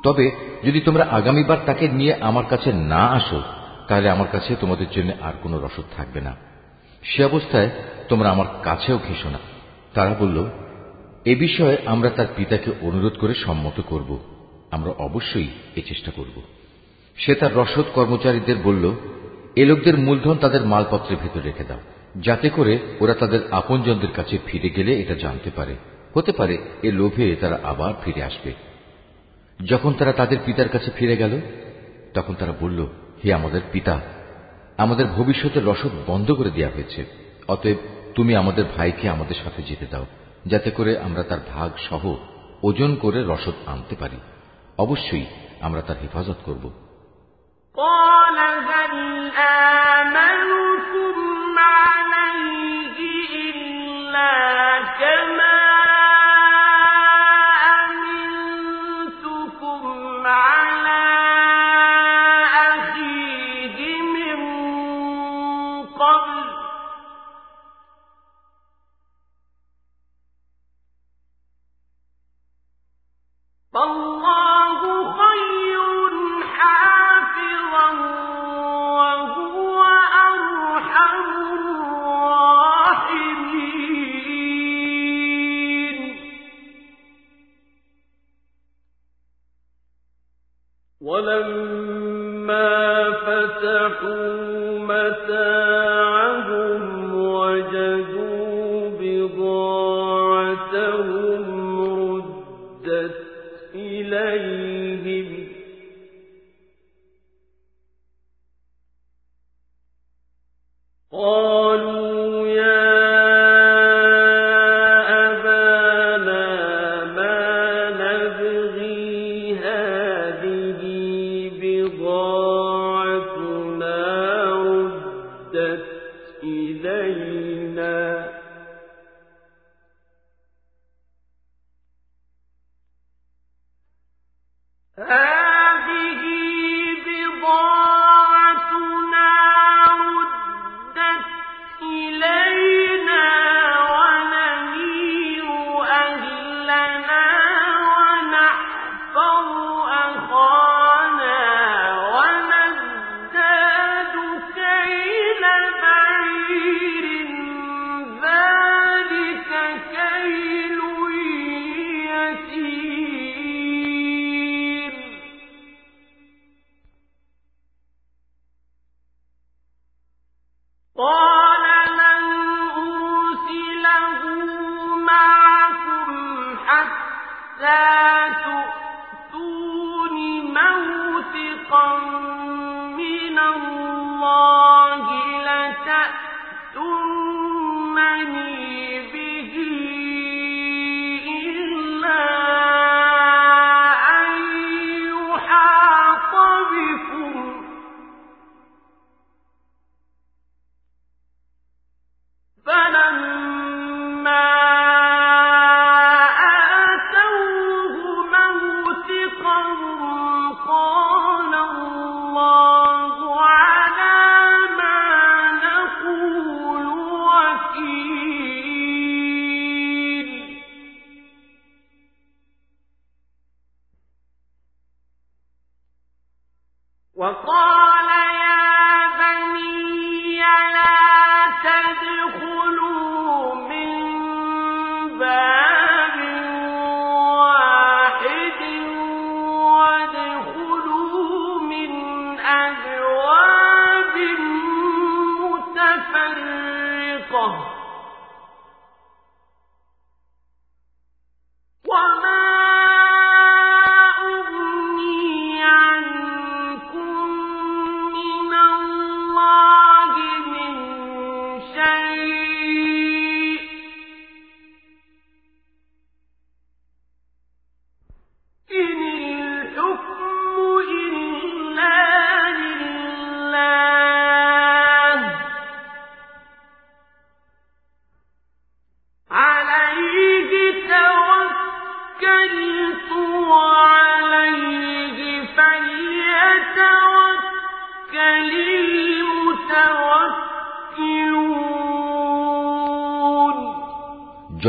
তবে যদি তোমরা আগামীবার তাকে নিয়ে আমার কাছে না আসো, তাহলে আমার কাছে তোমাদের জন্য আর কোনো রসদ থাকবে না। সে অবস্থায় তোমরা আমার কাছেও ঘেসো না। তারা বলল, এ বিষয়ে আমরা তার পিতাকে অনুরোধ করে সম্মত করব। আমরা অবশ্যই এ চেষ্টা করব। সে তার রসদ কর্মচারীদের বলল, এ লোকদের মূলধন তাদের মালপত্রের ভেতর রেখে দাও, যাতে করে ওরা তাদের আপনজনদের কাছে ফিরে গেলে এটা জানতে পারে। হতে পারে এ লোভে তারা আবার ফিরে আসবে। যখন তারা তাদের পিতার কাছে ফিরে গেল তখন তারা বলল হে আমাদের পিতা আমাদের ভবিষ্যতের রসদ বন্ধ করে দেওয়া হয়েছে অতএব তুমি আমাদের ভাইকে আমাদের সাথে যেতে দাও যাতে করে আমরা তার ভাগ সহ ওজন করে রসদ আনতে পারি অবশ্যই আমরা তার হেফাজত করব قال هل آمنكم عليه إلا كما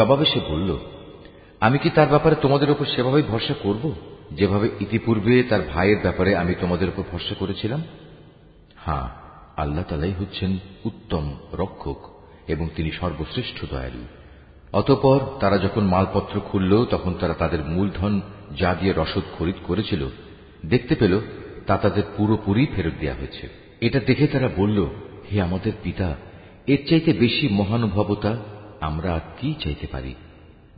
জবাবে সে বলল, আমি কি তার ব্যাপারে তোমাদের উপর সেভাবেই ভরসা করব, যেভাবে ইতিপূর্বে তার ভাইয়ের ব্যাপারে আমি তোমাদের উপর ভরসা করেছিলাম? হ্যাঁ আল্লাহ তালাই হচ্ছেন উত্তম রক্ষক এবং তিনি সর্বশ্রেষ্ঠ দয়ালু। অতঃপর তারা যখন মালপত্র খুলল, তখন তারা তাদের মূলধন যা দিয়ে রসদ খরিদ করেছিল, দেখতে পেল তা তাদের পুরোপুরি ফেরত দেওয়া হয়েছে। এটা দেখে তারা বলল, হে আমাদের পিতা, এর চাইতে বেশি মহানুভবতা আমরা কি চাইতে পারি?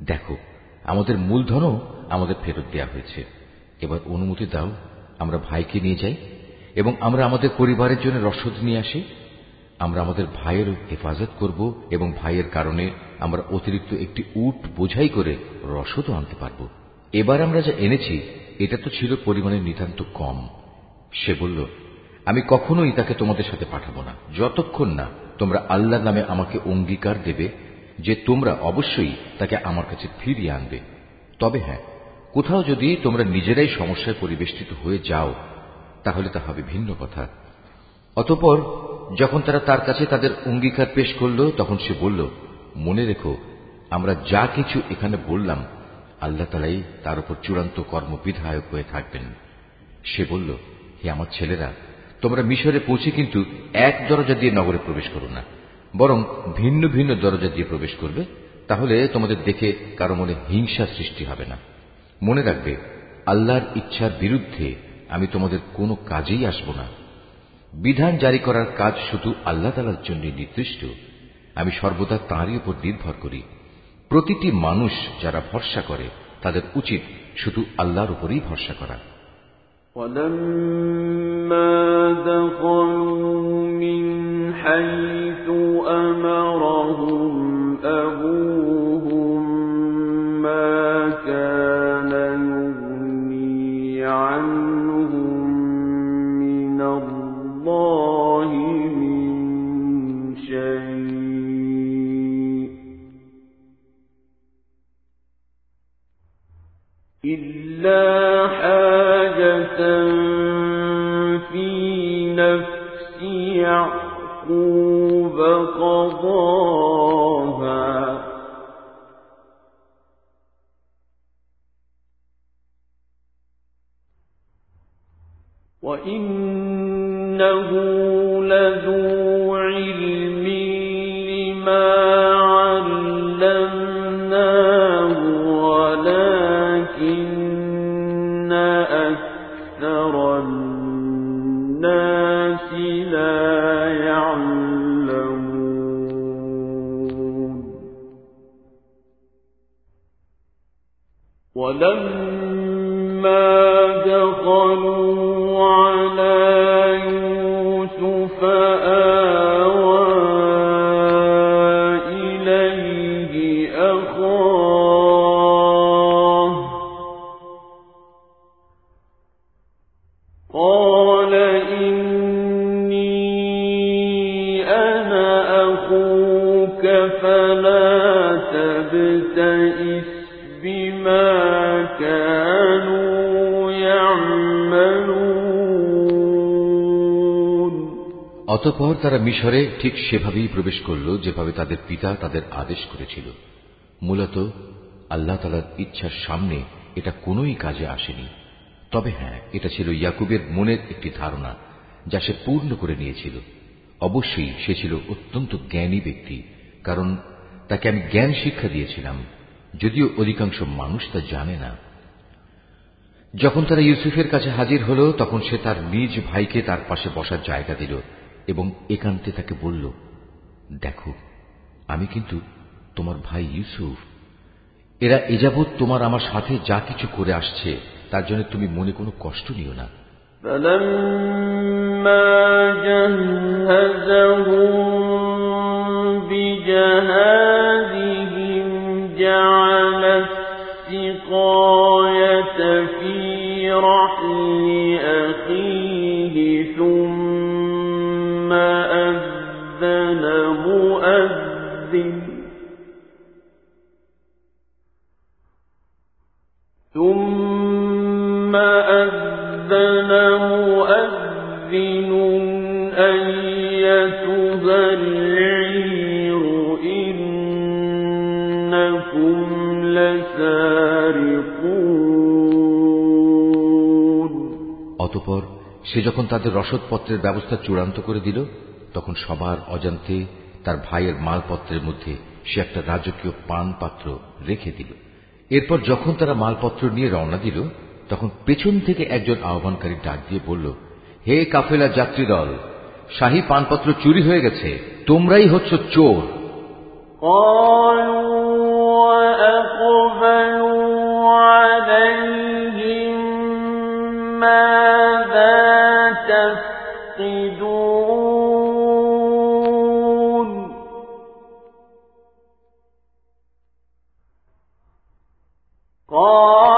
দেখো, আমাদের মূলধনও আমাদের ফেরত দেওয়া হয়েছে। এবার অনুমতি দাও, আমরা ভাইকে নিয়ে যাই, এবং আমরা আমাদের পরিবারের জন্য রসদ নিয়ে আসি। আমরা আমাদের ভাইয়ের হেফাজত করব, এবং ভাইয়ের কারণে আমরা অতিরিক্ত একটি উট বোঝাই করে রসদও আনতে পারব। এবার আমরা যা এনেছি, এটা তো ছিল পরিমাণে নিতান্ত কম। সে বলল, আমি কখনোই তাকে তোমাদের সাথে পাঠাবো না। যতক্ষণ না তোমরা আল্লাহ নামে আমাকে অঙ্গীকার দেবে যে তোমরা অবশ্যই তাকে আমার কাছে ফিরিয়ে আনবে। তবে হ্যাঁ কোথাও যদি তোমরা নিজেরাই সমস্যায় পরিবেষ্টিত হয়ে যাও, তাহলে তা হবে ভিন্ন কথা। অতঃপর যখন তারা তার কাছে তাদের অঙ্গীকার পেশ করল, তখন সে বলল, মনে রেখো, আমরা যা কিছু এখানে বললাম, আল্লাহ তালাই তার উপর চূড়ান্ত কর্মবিধায়ক হয়ে থাকবেন। সে বলল, হে আমার ছেলেরা, তোমরা মিশরে পৌঁছে কিন্তু এক দরজা দিয়ে নগরে প্রবেশ করো না। বরং ভিন্ন ভিন্ন দরজা দিয়ে প্রবেশ করবে, তাহলে তোমাদের দেখে কারও মনে হিংসা সৃষ্টি হবে না। মনে রাখবে, আল্লাহর ইচ্ছার বিরুদ্ধে আমি তোমাদের কোনো কাজেই আসব না। বিধান জারি করার কাজ শুধু আল্লাহ তালার জন্য নির্দিষ্ট। আমি সর্বদা তাঁরই উপর নির্ভর করি। প্রতিটি মানুষ যারা ভরসা করে, তাদের উচিত শুধু আল্লাহর উপরই ভরসা করা। ولما دخلوا من حيث أمرهم أبوهم ما كان يغني عنهم من الله من شيء إلا حاجة يعقوب قضاه অতঃপর তারা মিশরে ঠিক সেভাবেই প্রবেশ করল যেভাবে তাদের পিতা তাদের আদেশ করেছিল। মূলত আল্লাহ তালার ইচ্ছার সামনে এটা কোনোই কাজে আসেনি। তবে হ্যাঁ এটা ছিল ইয়াকুবের মনের একটি ধারণা, যা সে পূর্ণ করে নিয়েছিল। অবশ্যই সে ছিল অত্যন্ত জ্ঞানী ব্যক্তি, কারণ তাকে আমি জ্ঞান শিক্ষা দিয়েছিলাম, যদিও অধিকাংশ মানুষ তা জানে না। যখন তারা ইউসুফের কাছে হাজির হল, তখন সে তার নিজ ভাইকে তার পাশে বসার জায়গা দিল। এবং একান্তে তাকে বলল দেখো আমি কিন্তু তোমার ভাই ইউসুফ এরা এযাবৎ তোমার আমার সাথে যা কিছু করে আসছে তার জন্য তুমি মনে কোনো কষ্ট নিও না فلما جهزهم بجهازهم ثم أذن مؤذن أيتها العير إنكم لسارقون অতপর সে যখন তাদের রসদপত্রের ব্যবস্থা চূড়ান্ত করে দিল তখন সবার অজান্তে তার ভাইয়ের মালপত্রের মধ্যে সে একটা রাজকীয় পান পাত্র রেখে দিল এরপর যখন তারা মালপত্র নিয়ে রওনা দিল তখন পেছন থেকে একজন আহ্বানকারী ডাক দিয়ে বলল হে কাফেলা যাত্রী দল শাহী পানপত্র চুরি হয়ে গেছে তোমরাই হচ্ছ চোর قالوا قال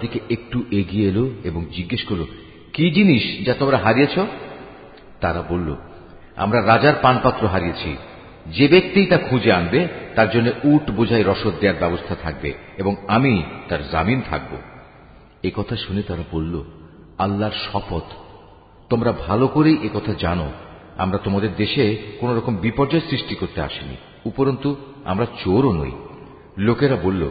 দিকে একটু এগিয়ে এলো এবং জিজ্ঞেস করল, কি জিনিস যা তোমরা হারিয়েছ? তারা বলল, আমরা রাজার পানপাত্র হারিয়েছি। যে ব্যক্তি তা খুঁজে আনবে, তার জন্য উট বোঝাই রসদ দেওয়ার ব্যবস্থা থাকবে এবং আমি তার জামিন থাকব। কথা শুনে তারা বলল, আল্লাহর শপথ। তোমরা ভালো করেই কথা জানো। আমরা তোমাদের দেশে কোন রকম বিপর্যয় সৃষ্টি করতে আসিনি। উপরন্তু, আমরা চোরও নই। লোকেরা বলল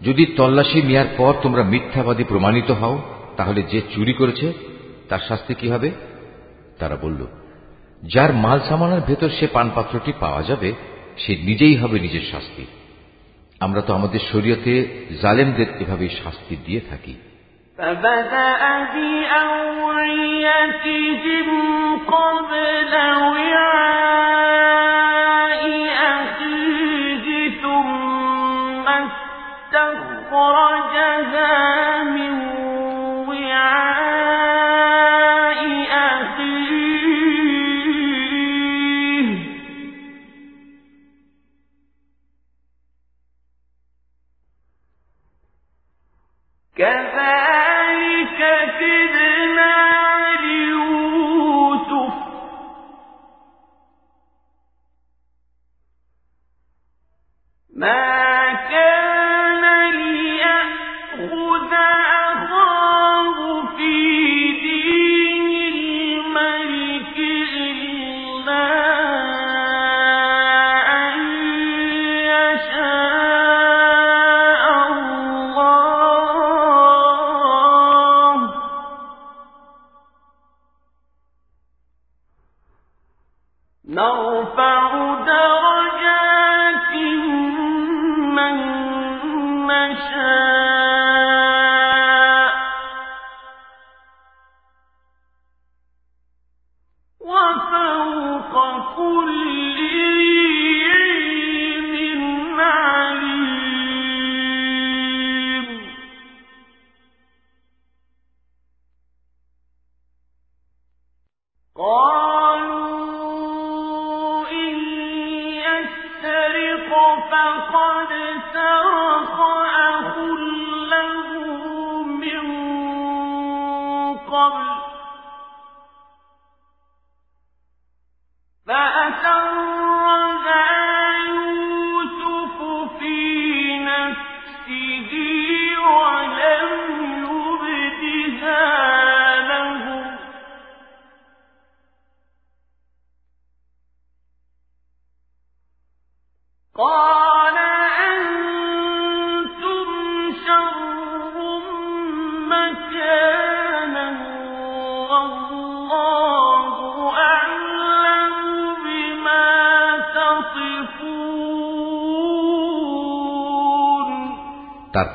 যদি তল্লাশি নেয়ার পর তোমরা মিথ্যাবাদী প্রমাণিত হও তাহলে যে চুরি করেছে তার শাস্তি কি হবে তারা বলল যার মাল সামানের ভেতর সে পানপাত্রটি পাওয়া যাবে সে নিজেই হবে নিজের শাস্তি আমরা তো আমাদের শরীয়তে জালেমদের এভাবেই শাস্তি দিয়ে থাকি فبدأ بأوعيتهم قبل وعاء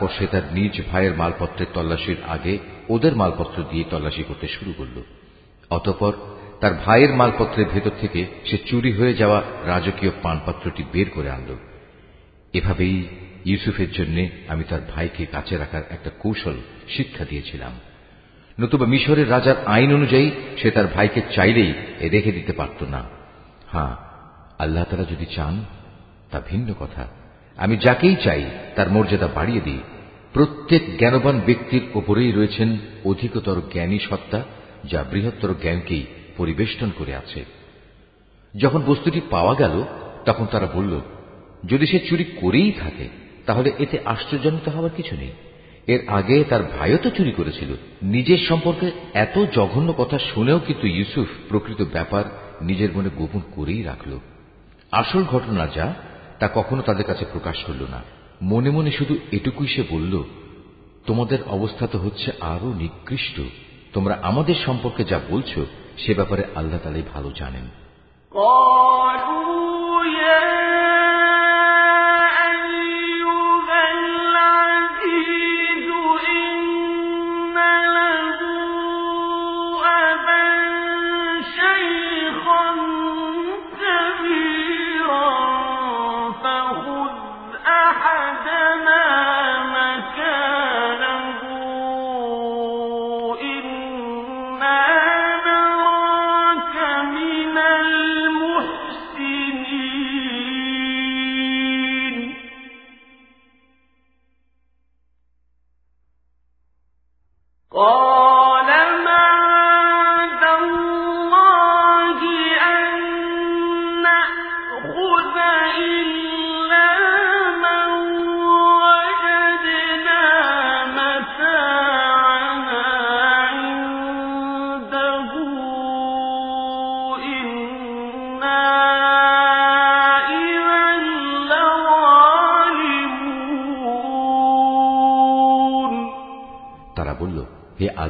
তারপর সে তার নিজ ভাইয়ের মালপত্রের তল্লাশির আগে ওদের মালপত্র দিয়ে তল্লাশি করতে শুরু করল। অতঃপর তার ভাইয়ের মালপত্রের ভেতর থেকে সে চুরি হয়ে যাওয়া রাজকীয় পানপাত্রটি বের করে আনল। এভাবেই ইউসুফের জন্য আমি তার ভাইকে কাছে রাখার একটা কৌশল শিক্ষা দিয়েছিলাম। নতুবা মিশরের রাজার আইন অনুযায়ী সে তার ভাইকে চাইলেই রেখে দিতে পারত না। হ্যাঁ আল্লাহ তারা যদি চান, তা ভিন্ন কথা। আমি যাকেই চাই তার মর্যাদা বাড়িয়ে দিই। প্রত্যেক জ্ঞানবান ব্যক্তির ওপরেই রয়েছেন অধিকতর জ্ঞানী সত্তা, যা বৃহত্তর জ্ঞানকেই পরিবেষ্টন করে আছে। যখন বস্তুটি পাওয়া গেল, তখন তারা বলল, যদি সে চুরি করেই থাকে, তাহলে এতে আশ্চর্যান্বিত হওয়ার কিছু নেই। এর আগে তার ভাইও তো চুরি করেছিল। নিজের সম্পর্কে এত জঘন্য কথা শুনেও কিন্তু ইউসুফ প্রকৃত ব্যাপার নিজের মনে গোপন করেই রাখল। আসল ঘটনা যা তা কখনো তাদের কাছে প্রকাশ করল না। মনে মনে শুধু এটুকুই সে বলল, তোমাদের অবস্থা তো হচ্ছে আরও নিকৃষ্ট। তোমরা আমাদের সম্পর্কে যা বলছো, সে ব্যাপারে আল্লাহ তালাই ভালো জানেন।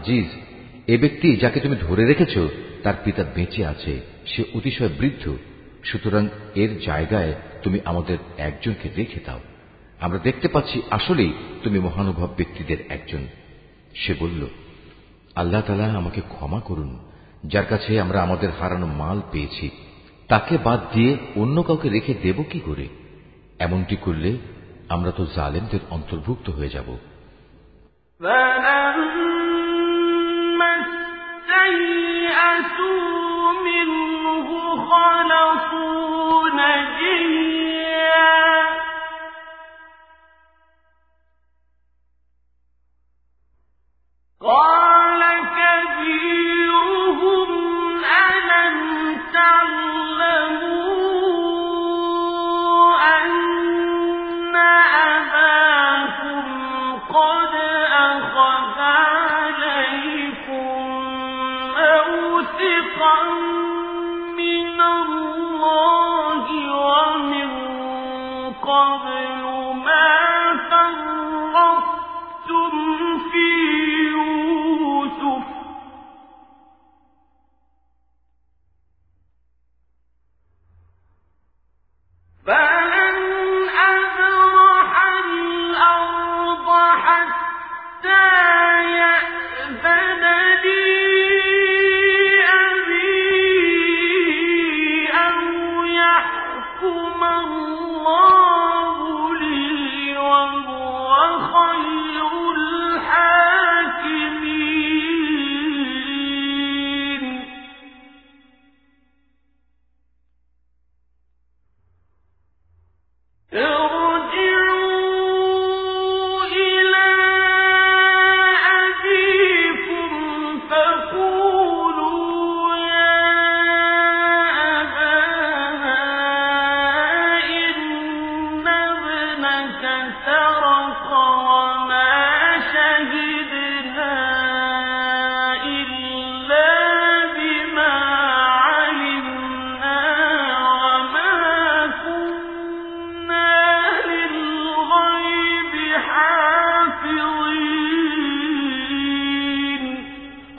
আজিজ, এ ব্যক্তি যাকে তুমি ধরে রেখেছ, তার পিতা বেঁচে আছে, সে অতিশয় বৃদ্ধ। সুতরাং এর জায়গায় তুমি আমাদের একজনকে রেখে দাও। আমরা দেখতে পাচ্ছি আসলেই তুমি মহানুভব ব্যক্তিদের একজন। সে বলল, আল্লাহ তালা আমাকে ক্ষমা করুন, যার কাছে আমরা আমাদের হারানো মাল পেয়েছি। তাকে বাদ দিয়ে অন্য কাউকে রেখে দেব কি করে? এমনটি করলে আমরা তো জালেমদের অন্তর্ভুক্ত হয়ে যাব। يأتوا منه خلقون إلا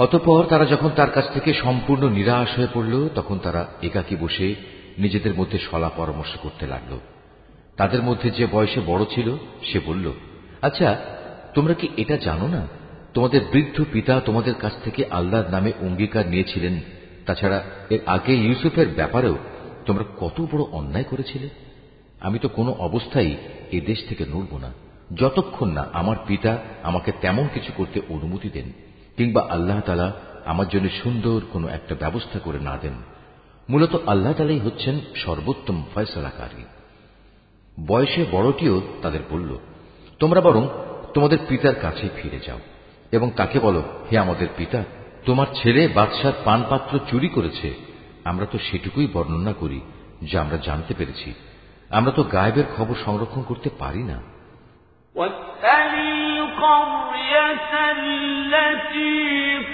অতঃপর তারা যখন তার কাছ থেকে সম্পূর্ণ নিরাশ হয়ে পড়ল, তখন তারা একাকি বসে নিজেদের মধ্যে সলা পরামর্শ করতে লাগল। তাদের মধ্যে যে বয়সে বড় ছিল, সে বলল আচ্ছা তোমরা কি এটা জানো না? তোমাদের বৃদ্ধ পিতা তোমাদের কাছ থেকে আল্লাহর নামে অঙ্গীকার নিয়েছিলেন। তাছাড়া এর আগে ইউসুফের ব্যাপারেও তোমরা কত বড় অন্যায় করেছিলে। আমি তো কোনো অবস্থায় এ দেশ থেকে নড়ব না। যতক্ষণ না আমার পিতা আমাকে তেমন কিছু করতে অনুমতি দেন। কিংবা আল্লাহ তালা আমার জন্য সুন্দর কোনো একটা ব্যবস্থা করে না দেন। মূলত আল্লাহ তালাই হচ্ছেন সর্বোত্তম ফয়সলাকারী। বয়সে বড়টিও তাদের বলল, তোমরা বরং তোমাদের পিতার কাছে ফিরে যাও এবং তাকে বলো, হে আমাদের পিতা, তোমার ছেলে বাদশার পানপাত্র চুরি করেছে। আমরা তো সেটুকুই বর্ণনা করি, যা আমরা জানতে পেরেছি। আমরা তো গায়েবের খবর সংরক্ষণ করতে পারি না। القرية التي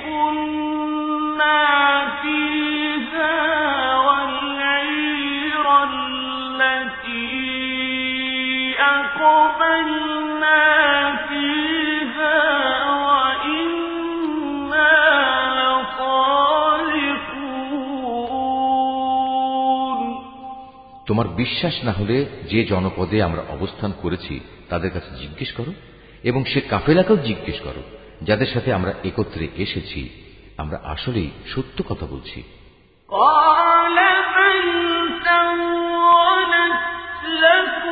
كنا فيها والعير التي أقبلنا فيها وإنا لصادقون তোমার বিশ্বাস না হলে যে জনপদে আমরা অবস্থান করেছি তাদের কাছে জিজ্ঞেস করো এবং সে কাফেলাকেও জিজ্ঞেস করো, যাদের সাথে আমরা একত্রে এসেছি। আমরা আসলেই সত্য কথা বলছি। قال لكم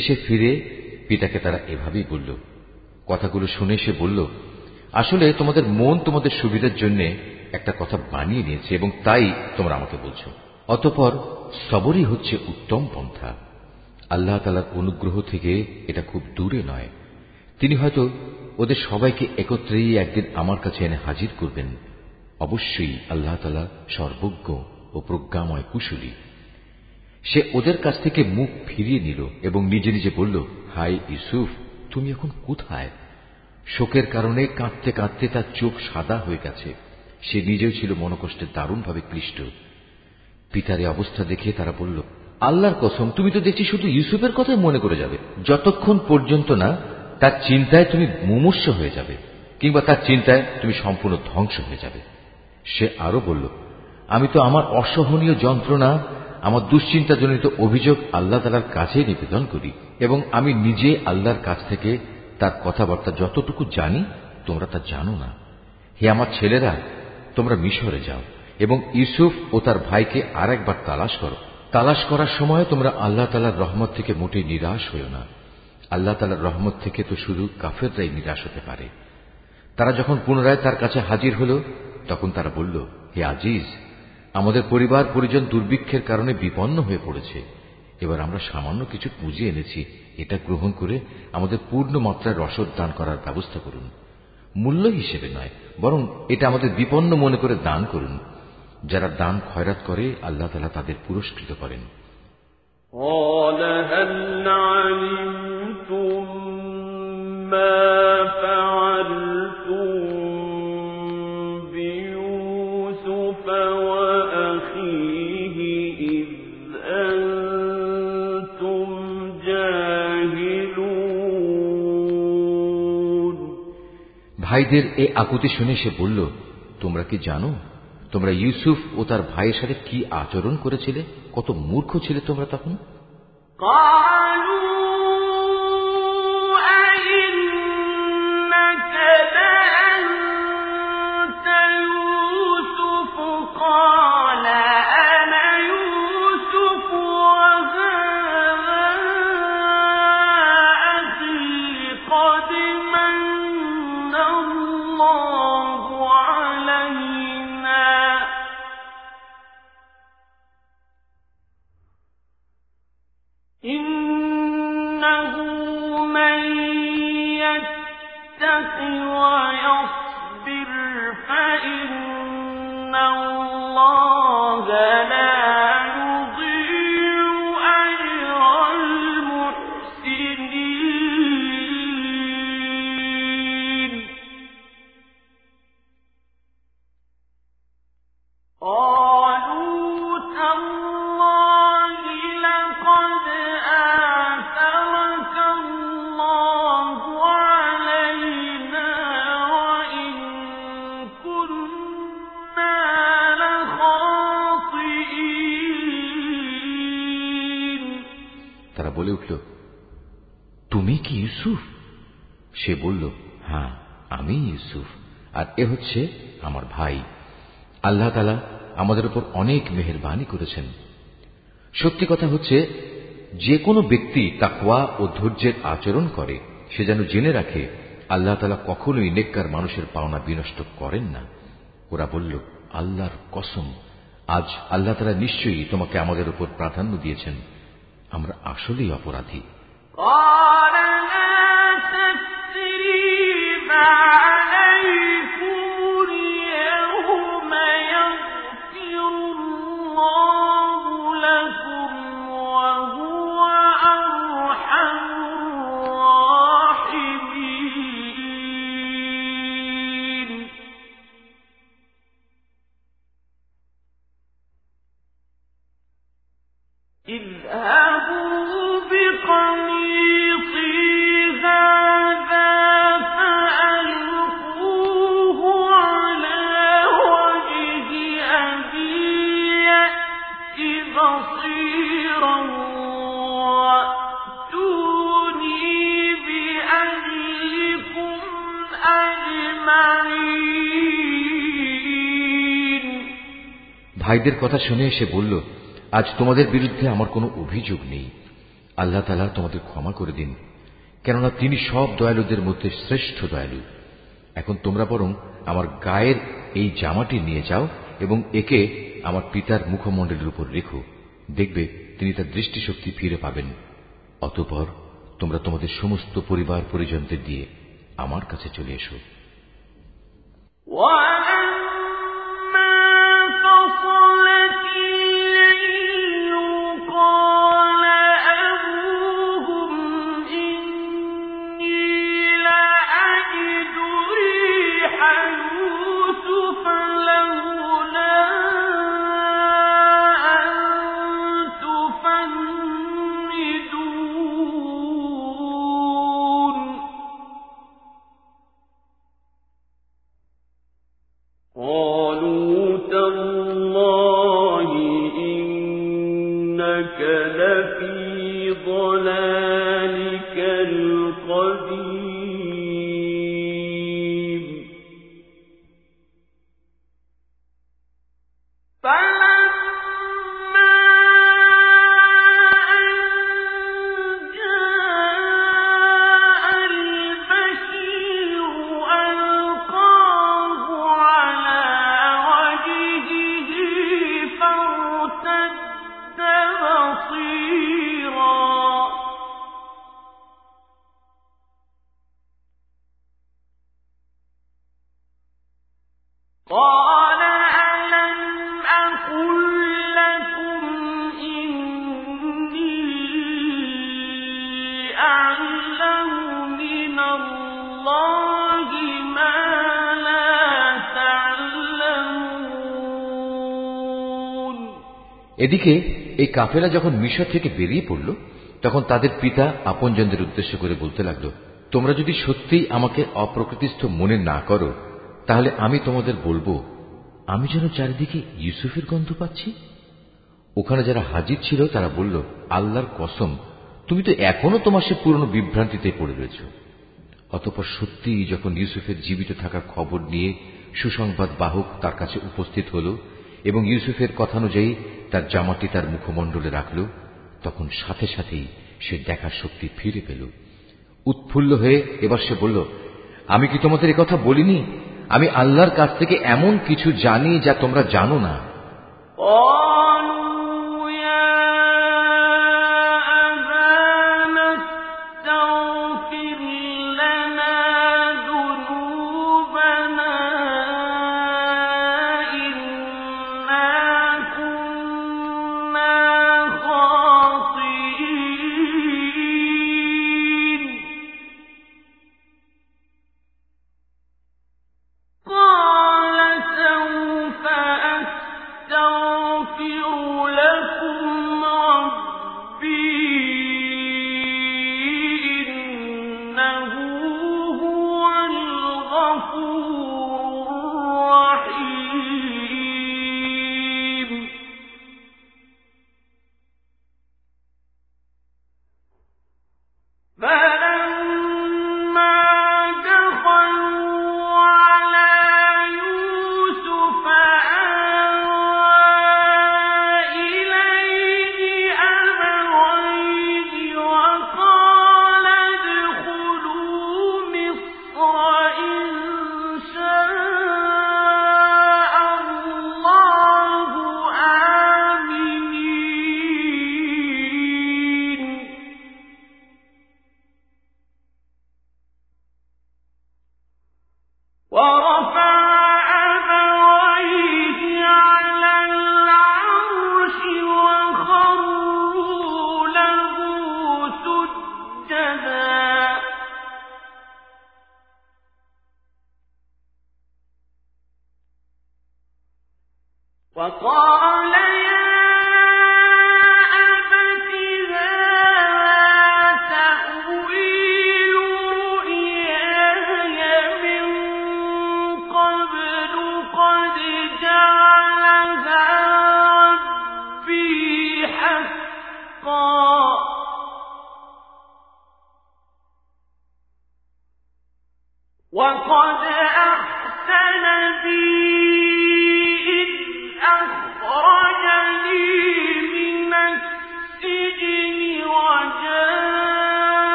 দেশে ফিরে পিতাকে তারা এভাবেই বলল। কথাগুলো শুনে সে বলল, আসলে তোমাদের মন তোমাদের সুবিধার জন্য একটা কথা বানিয়ে নিয়েছে এবং তাই তোমরা আমাকে বলছো। অতপর সবরই হচ্ছে উত্তম পন্থা। আল্লাহ তালার অনুগ্রহ থেকে এটা খুব দূরে নয়। তিনি হয়তো ওদের সবাইকে একত্রেই একদিন আমার কাছে এনে হাজির করবেন। অবশ্যই আল্লাহ তালা সর্বজ্ঞ ও প্রজ্ঞাময় কুশলী। সে ওদের কাছ থেকে মুখ ফিরিয়ে নিল এবং নিজে নিজে বলল, হাই ইউসুফ, তুমি এখন কোথায়? শোকের কারণে কাঁদতে কাঁদতে তার চোখ সাদা হয়ে গেছে। সে নিজেও ছিল মনকষ্টে দারুণভাবে ক্লিষ্ট। পিতার অবস্থা দেখে তারা বলল, আল্লাহর কসম, তুমি তো দেখছি শুধু ইউসুফের কথাই মনে করে যাবে। যতক্ষণ পর্যন্ত না তার চিন্তায় তুমি মুমূর্ষ হয়ে যাবে, কিংবা তার চিন্তায় তুমি সম্পূর্ণ ধ্বংস হয়ে যাবে। সে আরও বলল, আমি তো আমার অসহনীয় যন্ত্রণা আমার দুশ্চিন্তাজনিত অভিযোগ আল্লাহ তালার কাছেই নিবেদন করি এবং আমি নিজে আল্লাহর কাছ থেকে তার কথাবার্তা যতটুকু জানি, তোমরা তা জানো না। হে আমার ছেলেরা, তোমরা মিশরে যাও এবং ইউসুফ ও তার ভাইকে আর একবার তালাশ করো। তালাশ করার সময় তোমরা আল্লাহ তালার রহমত থেকে মোটেই নিরাশ হইও না। আল্লাহ তালার রহমত থেকে তো শুধু কাফেররাই নিরাশ হতে পারে। তারা যখন পুনরায় তার কাছে হাজির হল, তখন তারা বলল, হে আজিজ আমাদের পরিবার পরিজন দুর্ভিক্ষের কারণে বিপন্ন হয়ে পড়েছে এবার আমরা সামান্য কিছু পুঁজি এনেছি এটা গ্রহণ করে আমাদের পূর্ণ মাত্রায় রসদ দান করার ব্যবস্থা করুন মূল্য হিসেবে নয় বরং এটা আমাদের বিপন্ন মনে করে দান করুন যারা দান খয়রাত করে আল্লাহ তালা তাদের পুরস্কৃত করেন قال هل علمتم ما فعلتم ভাইদের এ আকুতি শুনে সে বলল, তোমরা কি জানো, তোমরা ইউসুফ ও তার ভাইয়ের সাথে কি আচরণ করেছিলে? কত মূর্খ ছিলে তোমরা তখন? সে বলল হ্যাঁ আমি ইউসুফ, আর এ হচ্ছে আমার ভাই। আল্লাহ তালা আমাদের উপর অনেক মেহরবানি করেছেন। সত্যি কথা হচ্ছে, যে কোনো ব্যক্তি তাকওয়া ও ধৈর্যের আচরণ করে, সে যেন জেনে রাখে, আল্লাহ তালা কখনোই নেককার মানুষের পাওনা বিনষ্ট করেন না। ওরা বলল, আল্লাহর কসম, আজ আল্লাহ তালা নিশ্চয়ই তোমাকে আমাদের উপর প্রাধান্য দিয়েছেন। আমরা আসলেই অপরাধী। تجري بعد ভাইদের কথা শুনে এসে বলল, আজ তোমাদের বিরুদ্ধে আমার কোনো অভিযোগ নেই। আল্লাহ তালা তোমাদের ক্ষমা করে দিন, কেননা তিনি সব দয়ালুদের মধ্যে শ্রেষ্ঠ দয়ালু। এখন তোমরা বরং আমার গায়ের এই জামাটি নিয়ে যাও এবং একে আমার পিতার মুখমণ্ডলের উপর রেখো। দেখবে তিনি তার দৃষ্টিশক্তি ফিরে পাবেন। অতপর তোমরা তোমাদের সমস্ত পরিবার পরিজনদের দিয়ে আমার কাছে চলে এসো। What? এদিকে, এই কাফেলা যখন মিশর থেকে বেরিয়ে পড়ল, তখন তাদের পিতা আপনজনদের উদ্দেশ্য করে বলতে লাগল, তোমরা যদি সত্যিই আমাকে অপ্রকৃতিস্থ মনে না করো, তাহলে আমি তোমাদের বলব, আমি যেন চারিদিকে ইউসুফের গন্ধ পাচ্ছি? ওখানে যারা হাজির ছিল, তারা বলল, আল্লাহর কসম, তুমি তো এখনও তোমার সে পুরনো বিভ্রান্তিতে পড়ে রয়েছ। অতপর সত্যিই যখন ইউসুফের জীবিত থাকার খবর নিয়ে সুসংবাদ বাহক তার কাছে উপস্থিত হল এবং ইউসুফের কথানুযায়ী তার জামাটি তার মুখমণ্ডলে রাখল, তখন সাথে সাথেই সে দেখার শক্তি ফিরে পেল। উৎফুল্ল হয়ে এবার সে বলল, আমি কি তোমাদের কথা বলিনি? আমি আল্লাহর কাছ থেকে এমন কিছু জানি যা তোমরা জানো না।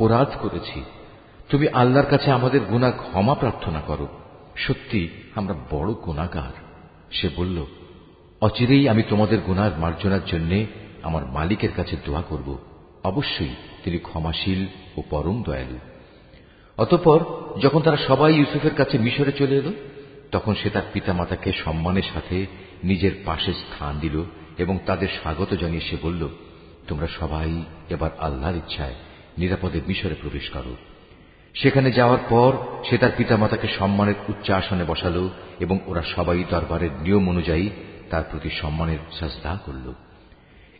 অপরাধ করেছি। তুমি আল্লাহর কাছে আমাদের গুনাহ ক্ষমা প্রার্থনা করো। সত্যি, আমরা বড় গুণাগার। সে বলল, অচিরেই আমি তোমাদের গুনার মার্জনার জন্য আমার মালিকের কাছে দোয়া করব। অবশ্যই তিনি ক্ষমাশীল ও পরম দয়ালু। অতঃপর যখন তারা সবাই ইউসুফের কাছে মিশরে চলে এলো, তখন সে তার পিতামাতাকে সম্মানের সাথে নিজের পাশে স্থান দিল এবং তাদের স্বাগত জানিয়ে সে বলল, তোমরা সবাই এবার আল্লাহর ইচ্ছায় নিরাপদে মিশরে প্রবেশ করো। সেখানে যাওয়ার পর সে তার পিতামাতাকে সম্মানের উচ্চ আসনে বসালো এবং ওরা সবাই দরবারের নিয়ম অনুযায়ী তার প্রতি সম্মানের সাজদা করল।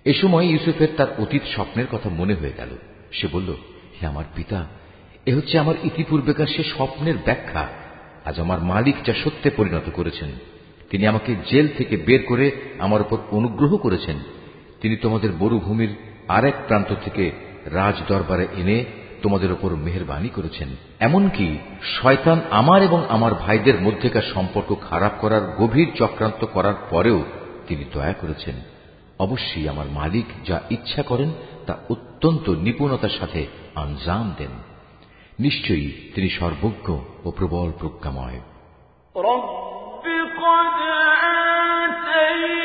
এ সময় ইউসুফের তার অতীত স্বপ্নের কথা মনে হয়ে গেল। সে বলল, হে আমার পিতা, এ হচ্ছে আমার ইতিপূর্বেকার সে স্বপ্নের ব্যাখ্যা। আজ আমার মালিক যা সত্যে পরিণত করেছেন, তিনি আমাকে জেল থেকে বের করে আমার উপর অনুগ্রহ করেছেন। তিনি তোমাদের মরুভূমির আরেক প্রান্ত থেকে রাজ দরবারে এনে তোমাদের ওপর মেহরবানি করেছেন এমনকি শয়তান আমার এবং আমার ভাইদের মধ্যেকার সম্পর্ক খারাপ করার গভীর চক্রান্ত করার পরেও তিনি দয়া করেছেন অবশ্যই আমার মালিক যা ইচ্ছা করেন তা অত্যন্ত নিপুণতার সাথে আঞ্জাম দেন নিশ্চয়ই তিনি সর্বজ্ঞ ও প্রবল প্রজ্ঞাময় رب قد آتيتني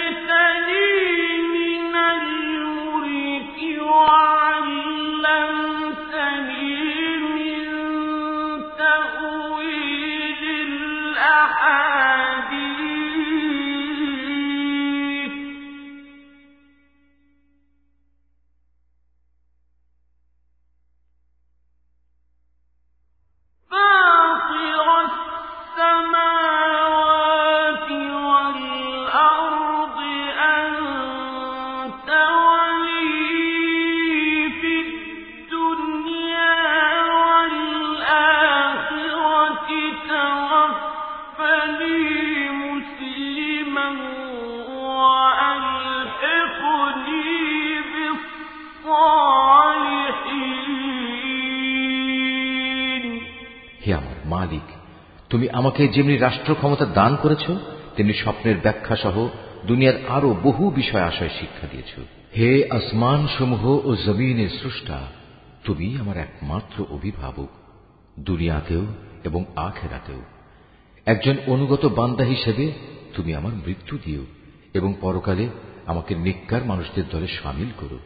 আমাকে যেমনি রাষ্ট্র ক্ষমতা দান করেছ, তেমনি স্বপ্নের ব্যাখ্যা সহ দুনিয়ার আরও বহু বিষয় আশয় শিক্ষা দিয়েছ। হে আসমান সমূহ ও জমিনের স্রষ্টা, তুমি আমার একমাত্র অভিভাবক, দুনিয়াতেও এবং আখেরাতেও। একজন অনুগত বান্দা হিসেবে তুমি আমার মৃত্যু দিও এবং পরকালে আমাকে নিকার মানুষদের দলে সামিল করো।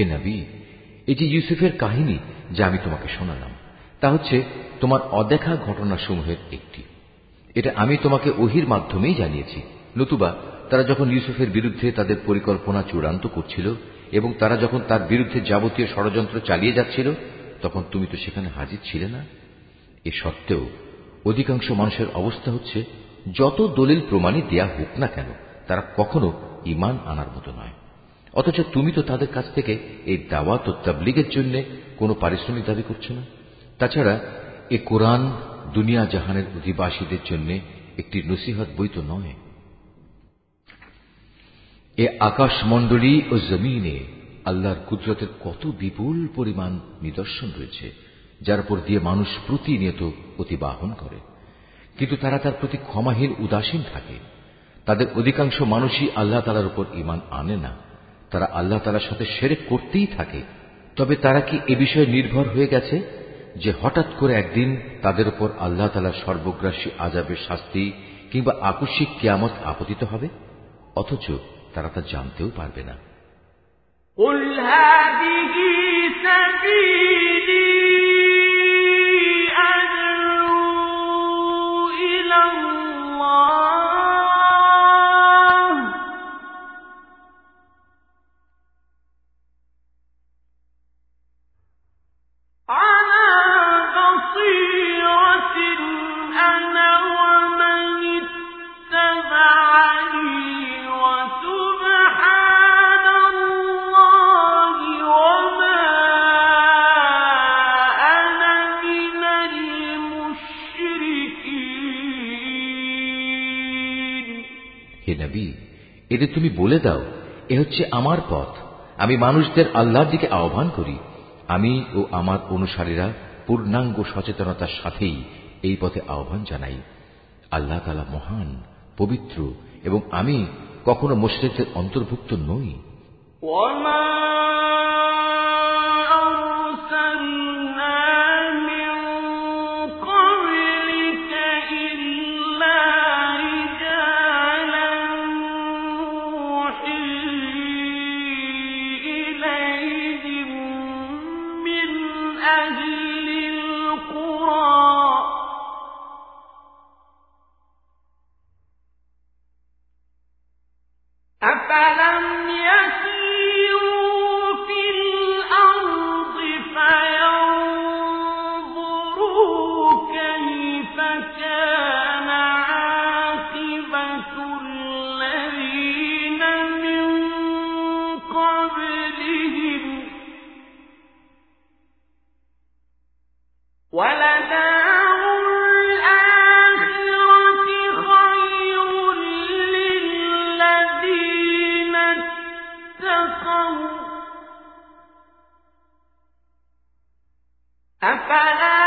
হে নবী যে ইউসুফের কাহিনী যা আমি তোমাকে শোনালাম? তা হচ্ছে তোমার অদেখা ঘটনাসমূহের একটি। এটা আমি তোমাকে ওহির মাধ্যমেই জানিয়েছি। নতুবা, তারা যখন ইউসুফের বিরুদ্ধে তাদের পরিকল্পনা চূড়ান্ত করছিল এবং তারা যখন তার বিরুদ্ধে যাবতীয় ষড়যন্ত্র চালিয়ে যাচ্ছিল, তখন তুমি তো সেখানে হাজির ছিলে না? এ সত্ত্বেও, অধিকাংশ মানুষের অবস্থা হচ্ছে, যত দলিল প্রমাণই দেয়া হোক না কেন, তারা কখনো ইমান আনার মতো নয়। অথচ তুমি তো তাদের কাছ থেকে এই দাওয়াত ও তাবলিগের জন্য কোনো পারিশ্রমিক দাবি করছ না? তাছাড়া এ কোরআন দুনিয়া জাহানের অধিবাসীদের জন্য একটি নসিহত বই তো নয়। এ আকাশমণ্ডলী ও জমিনে আল্লাহর কুদরতের কত বিপুল পরিমাণ নিদর্শন রয়েছে, যার উপর দিয়ে মানুষ প্রতিনিয়ত অতিবাহন করে। কিন্তু তারা তার প্রতি ক্ষমাহীন উদাসীন থাকে। তাদের অধিকাংশ মানুষই আল্লাহ তালার উপর ইমান আনে না। তারা আল্লাহ তালার সাথে সেরেক করতেই থাকে তবে তারা কি এ বিষয়ে নির্ভর হয়ে গেছে যে হঠাৎ করে একদিন তাদের উপর আল্লাহ তালার সর্বগ্রাসী আজাবের শাস্তি কিংবা আকস্মিক কিয়ামত আপতিত হবে অথচ তারা তা জানতেও পারবে না قل هذه سبيلي এদের তুমি বলে দাও, এ হচ্ছে আমার পথ। আমি মানুষদের আল্লাহর দিকে আহ্বান করি। আমি ও আমার অনুসারীরা পূর্ণাঙ্গ সচেতনতার সাথেই এই পথে আহ্বান জানাই। আল্লাহ তালা মহান, পবিত্র এবং আমি কখনো মুশরিকদের অন্তর্ভুক্ত নই। أفلا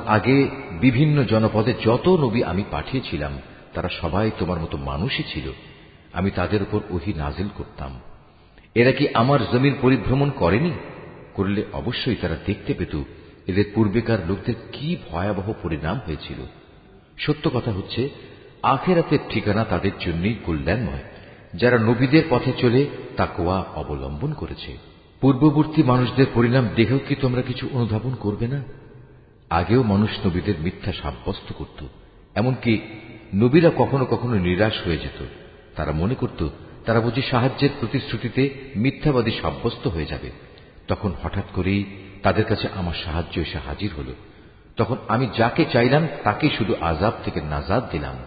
তোমার আগে বিভিন্ন জনপদে যত নবী আমি পাঠিয়েছিলাম, তারা সবাই তোমার মতো মানুষই ছিল। আমি তাদের উপর ওহি নাজিল করতাম। এরা কি আমার জমির পরিভ্রমণ করেনি? করলে অবশ্যই তারা দেখতে পেত, এদের পূর্বেকার লোকদের কি ভয়াবহ পরিণাম হয়েছিল। সত্য কথা হচ্ছে, আখেরাতের ঠিকানা তাদের জন্যই কল্যাণময়। যারা নবীদের পথে চলে তাকোয়া অবলম্বন করেছে। পূর্ববর্তী মানুষদের পরিণাম দেখেও কি তোমরা কিছু অনুধাবন করবে না? আগেও মানুষ নবীদের মিথ্যা সাব্যস্ত করত এমনকি নবীরা কখনো কখনো নিরাশ হয়ে যেত তারা মনে করত তারা বুঝি সাহায্যের প্রতিশ্রুতিতে মিথ্যাবাদী সাব্যস্ত হয়ে যাবে তখন হঠাৎ করেই তাদের কাছে আমার সাহায্য এসে হাজির হল তখন আমি যাকে চাইলাম তাকে শুধু আজাব থেকে নাজাদ দিলাম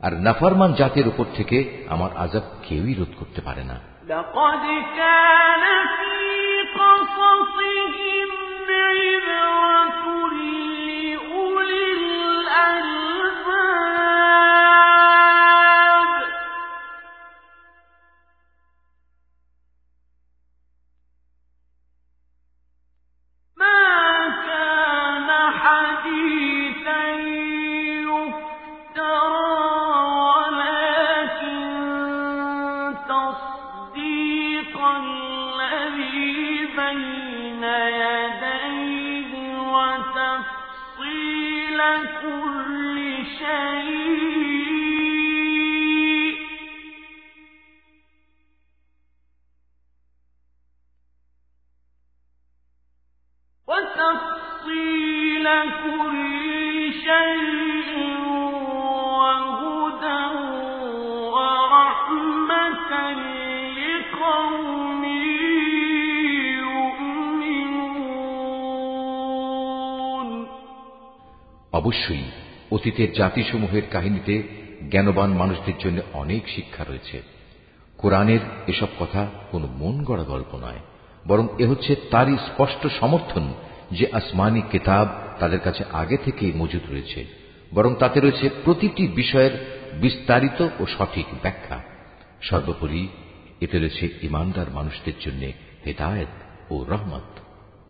আর নাফারমান জাতের উপর থেকে আমার আজাব কেউই রোধ করতে পারে না لقد كان في قصصهم عبرة অতীতের জাতিসমূহের কাহিনীতে জ্ঞানবান মানুষদের জন্য অনেক শিক্ষা রয়েছে। কোরআনের এসব কথা কোনো মন গড়া গল্প নয়, বরং এ হচ্ছে তারই স্পষ্ট সমর্থন যে আসমানি কেতাব তাদের কাছে আগে থেকেই মজুদ রয়েছে, বরং তাতে রয়েছে প্রতিটি বিষয়ের বিস্তারিত ও সঠিক ব্যাখ্যা। সর্বোপরি এতে রয়েছে ইমানদার মানুষদের জন্য হেদায়ত ও রহমত।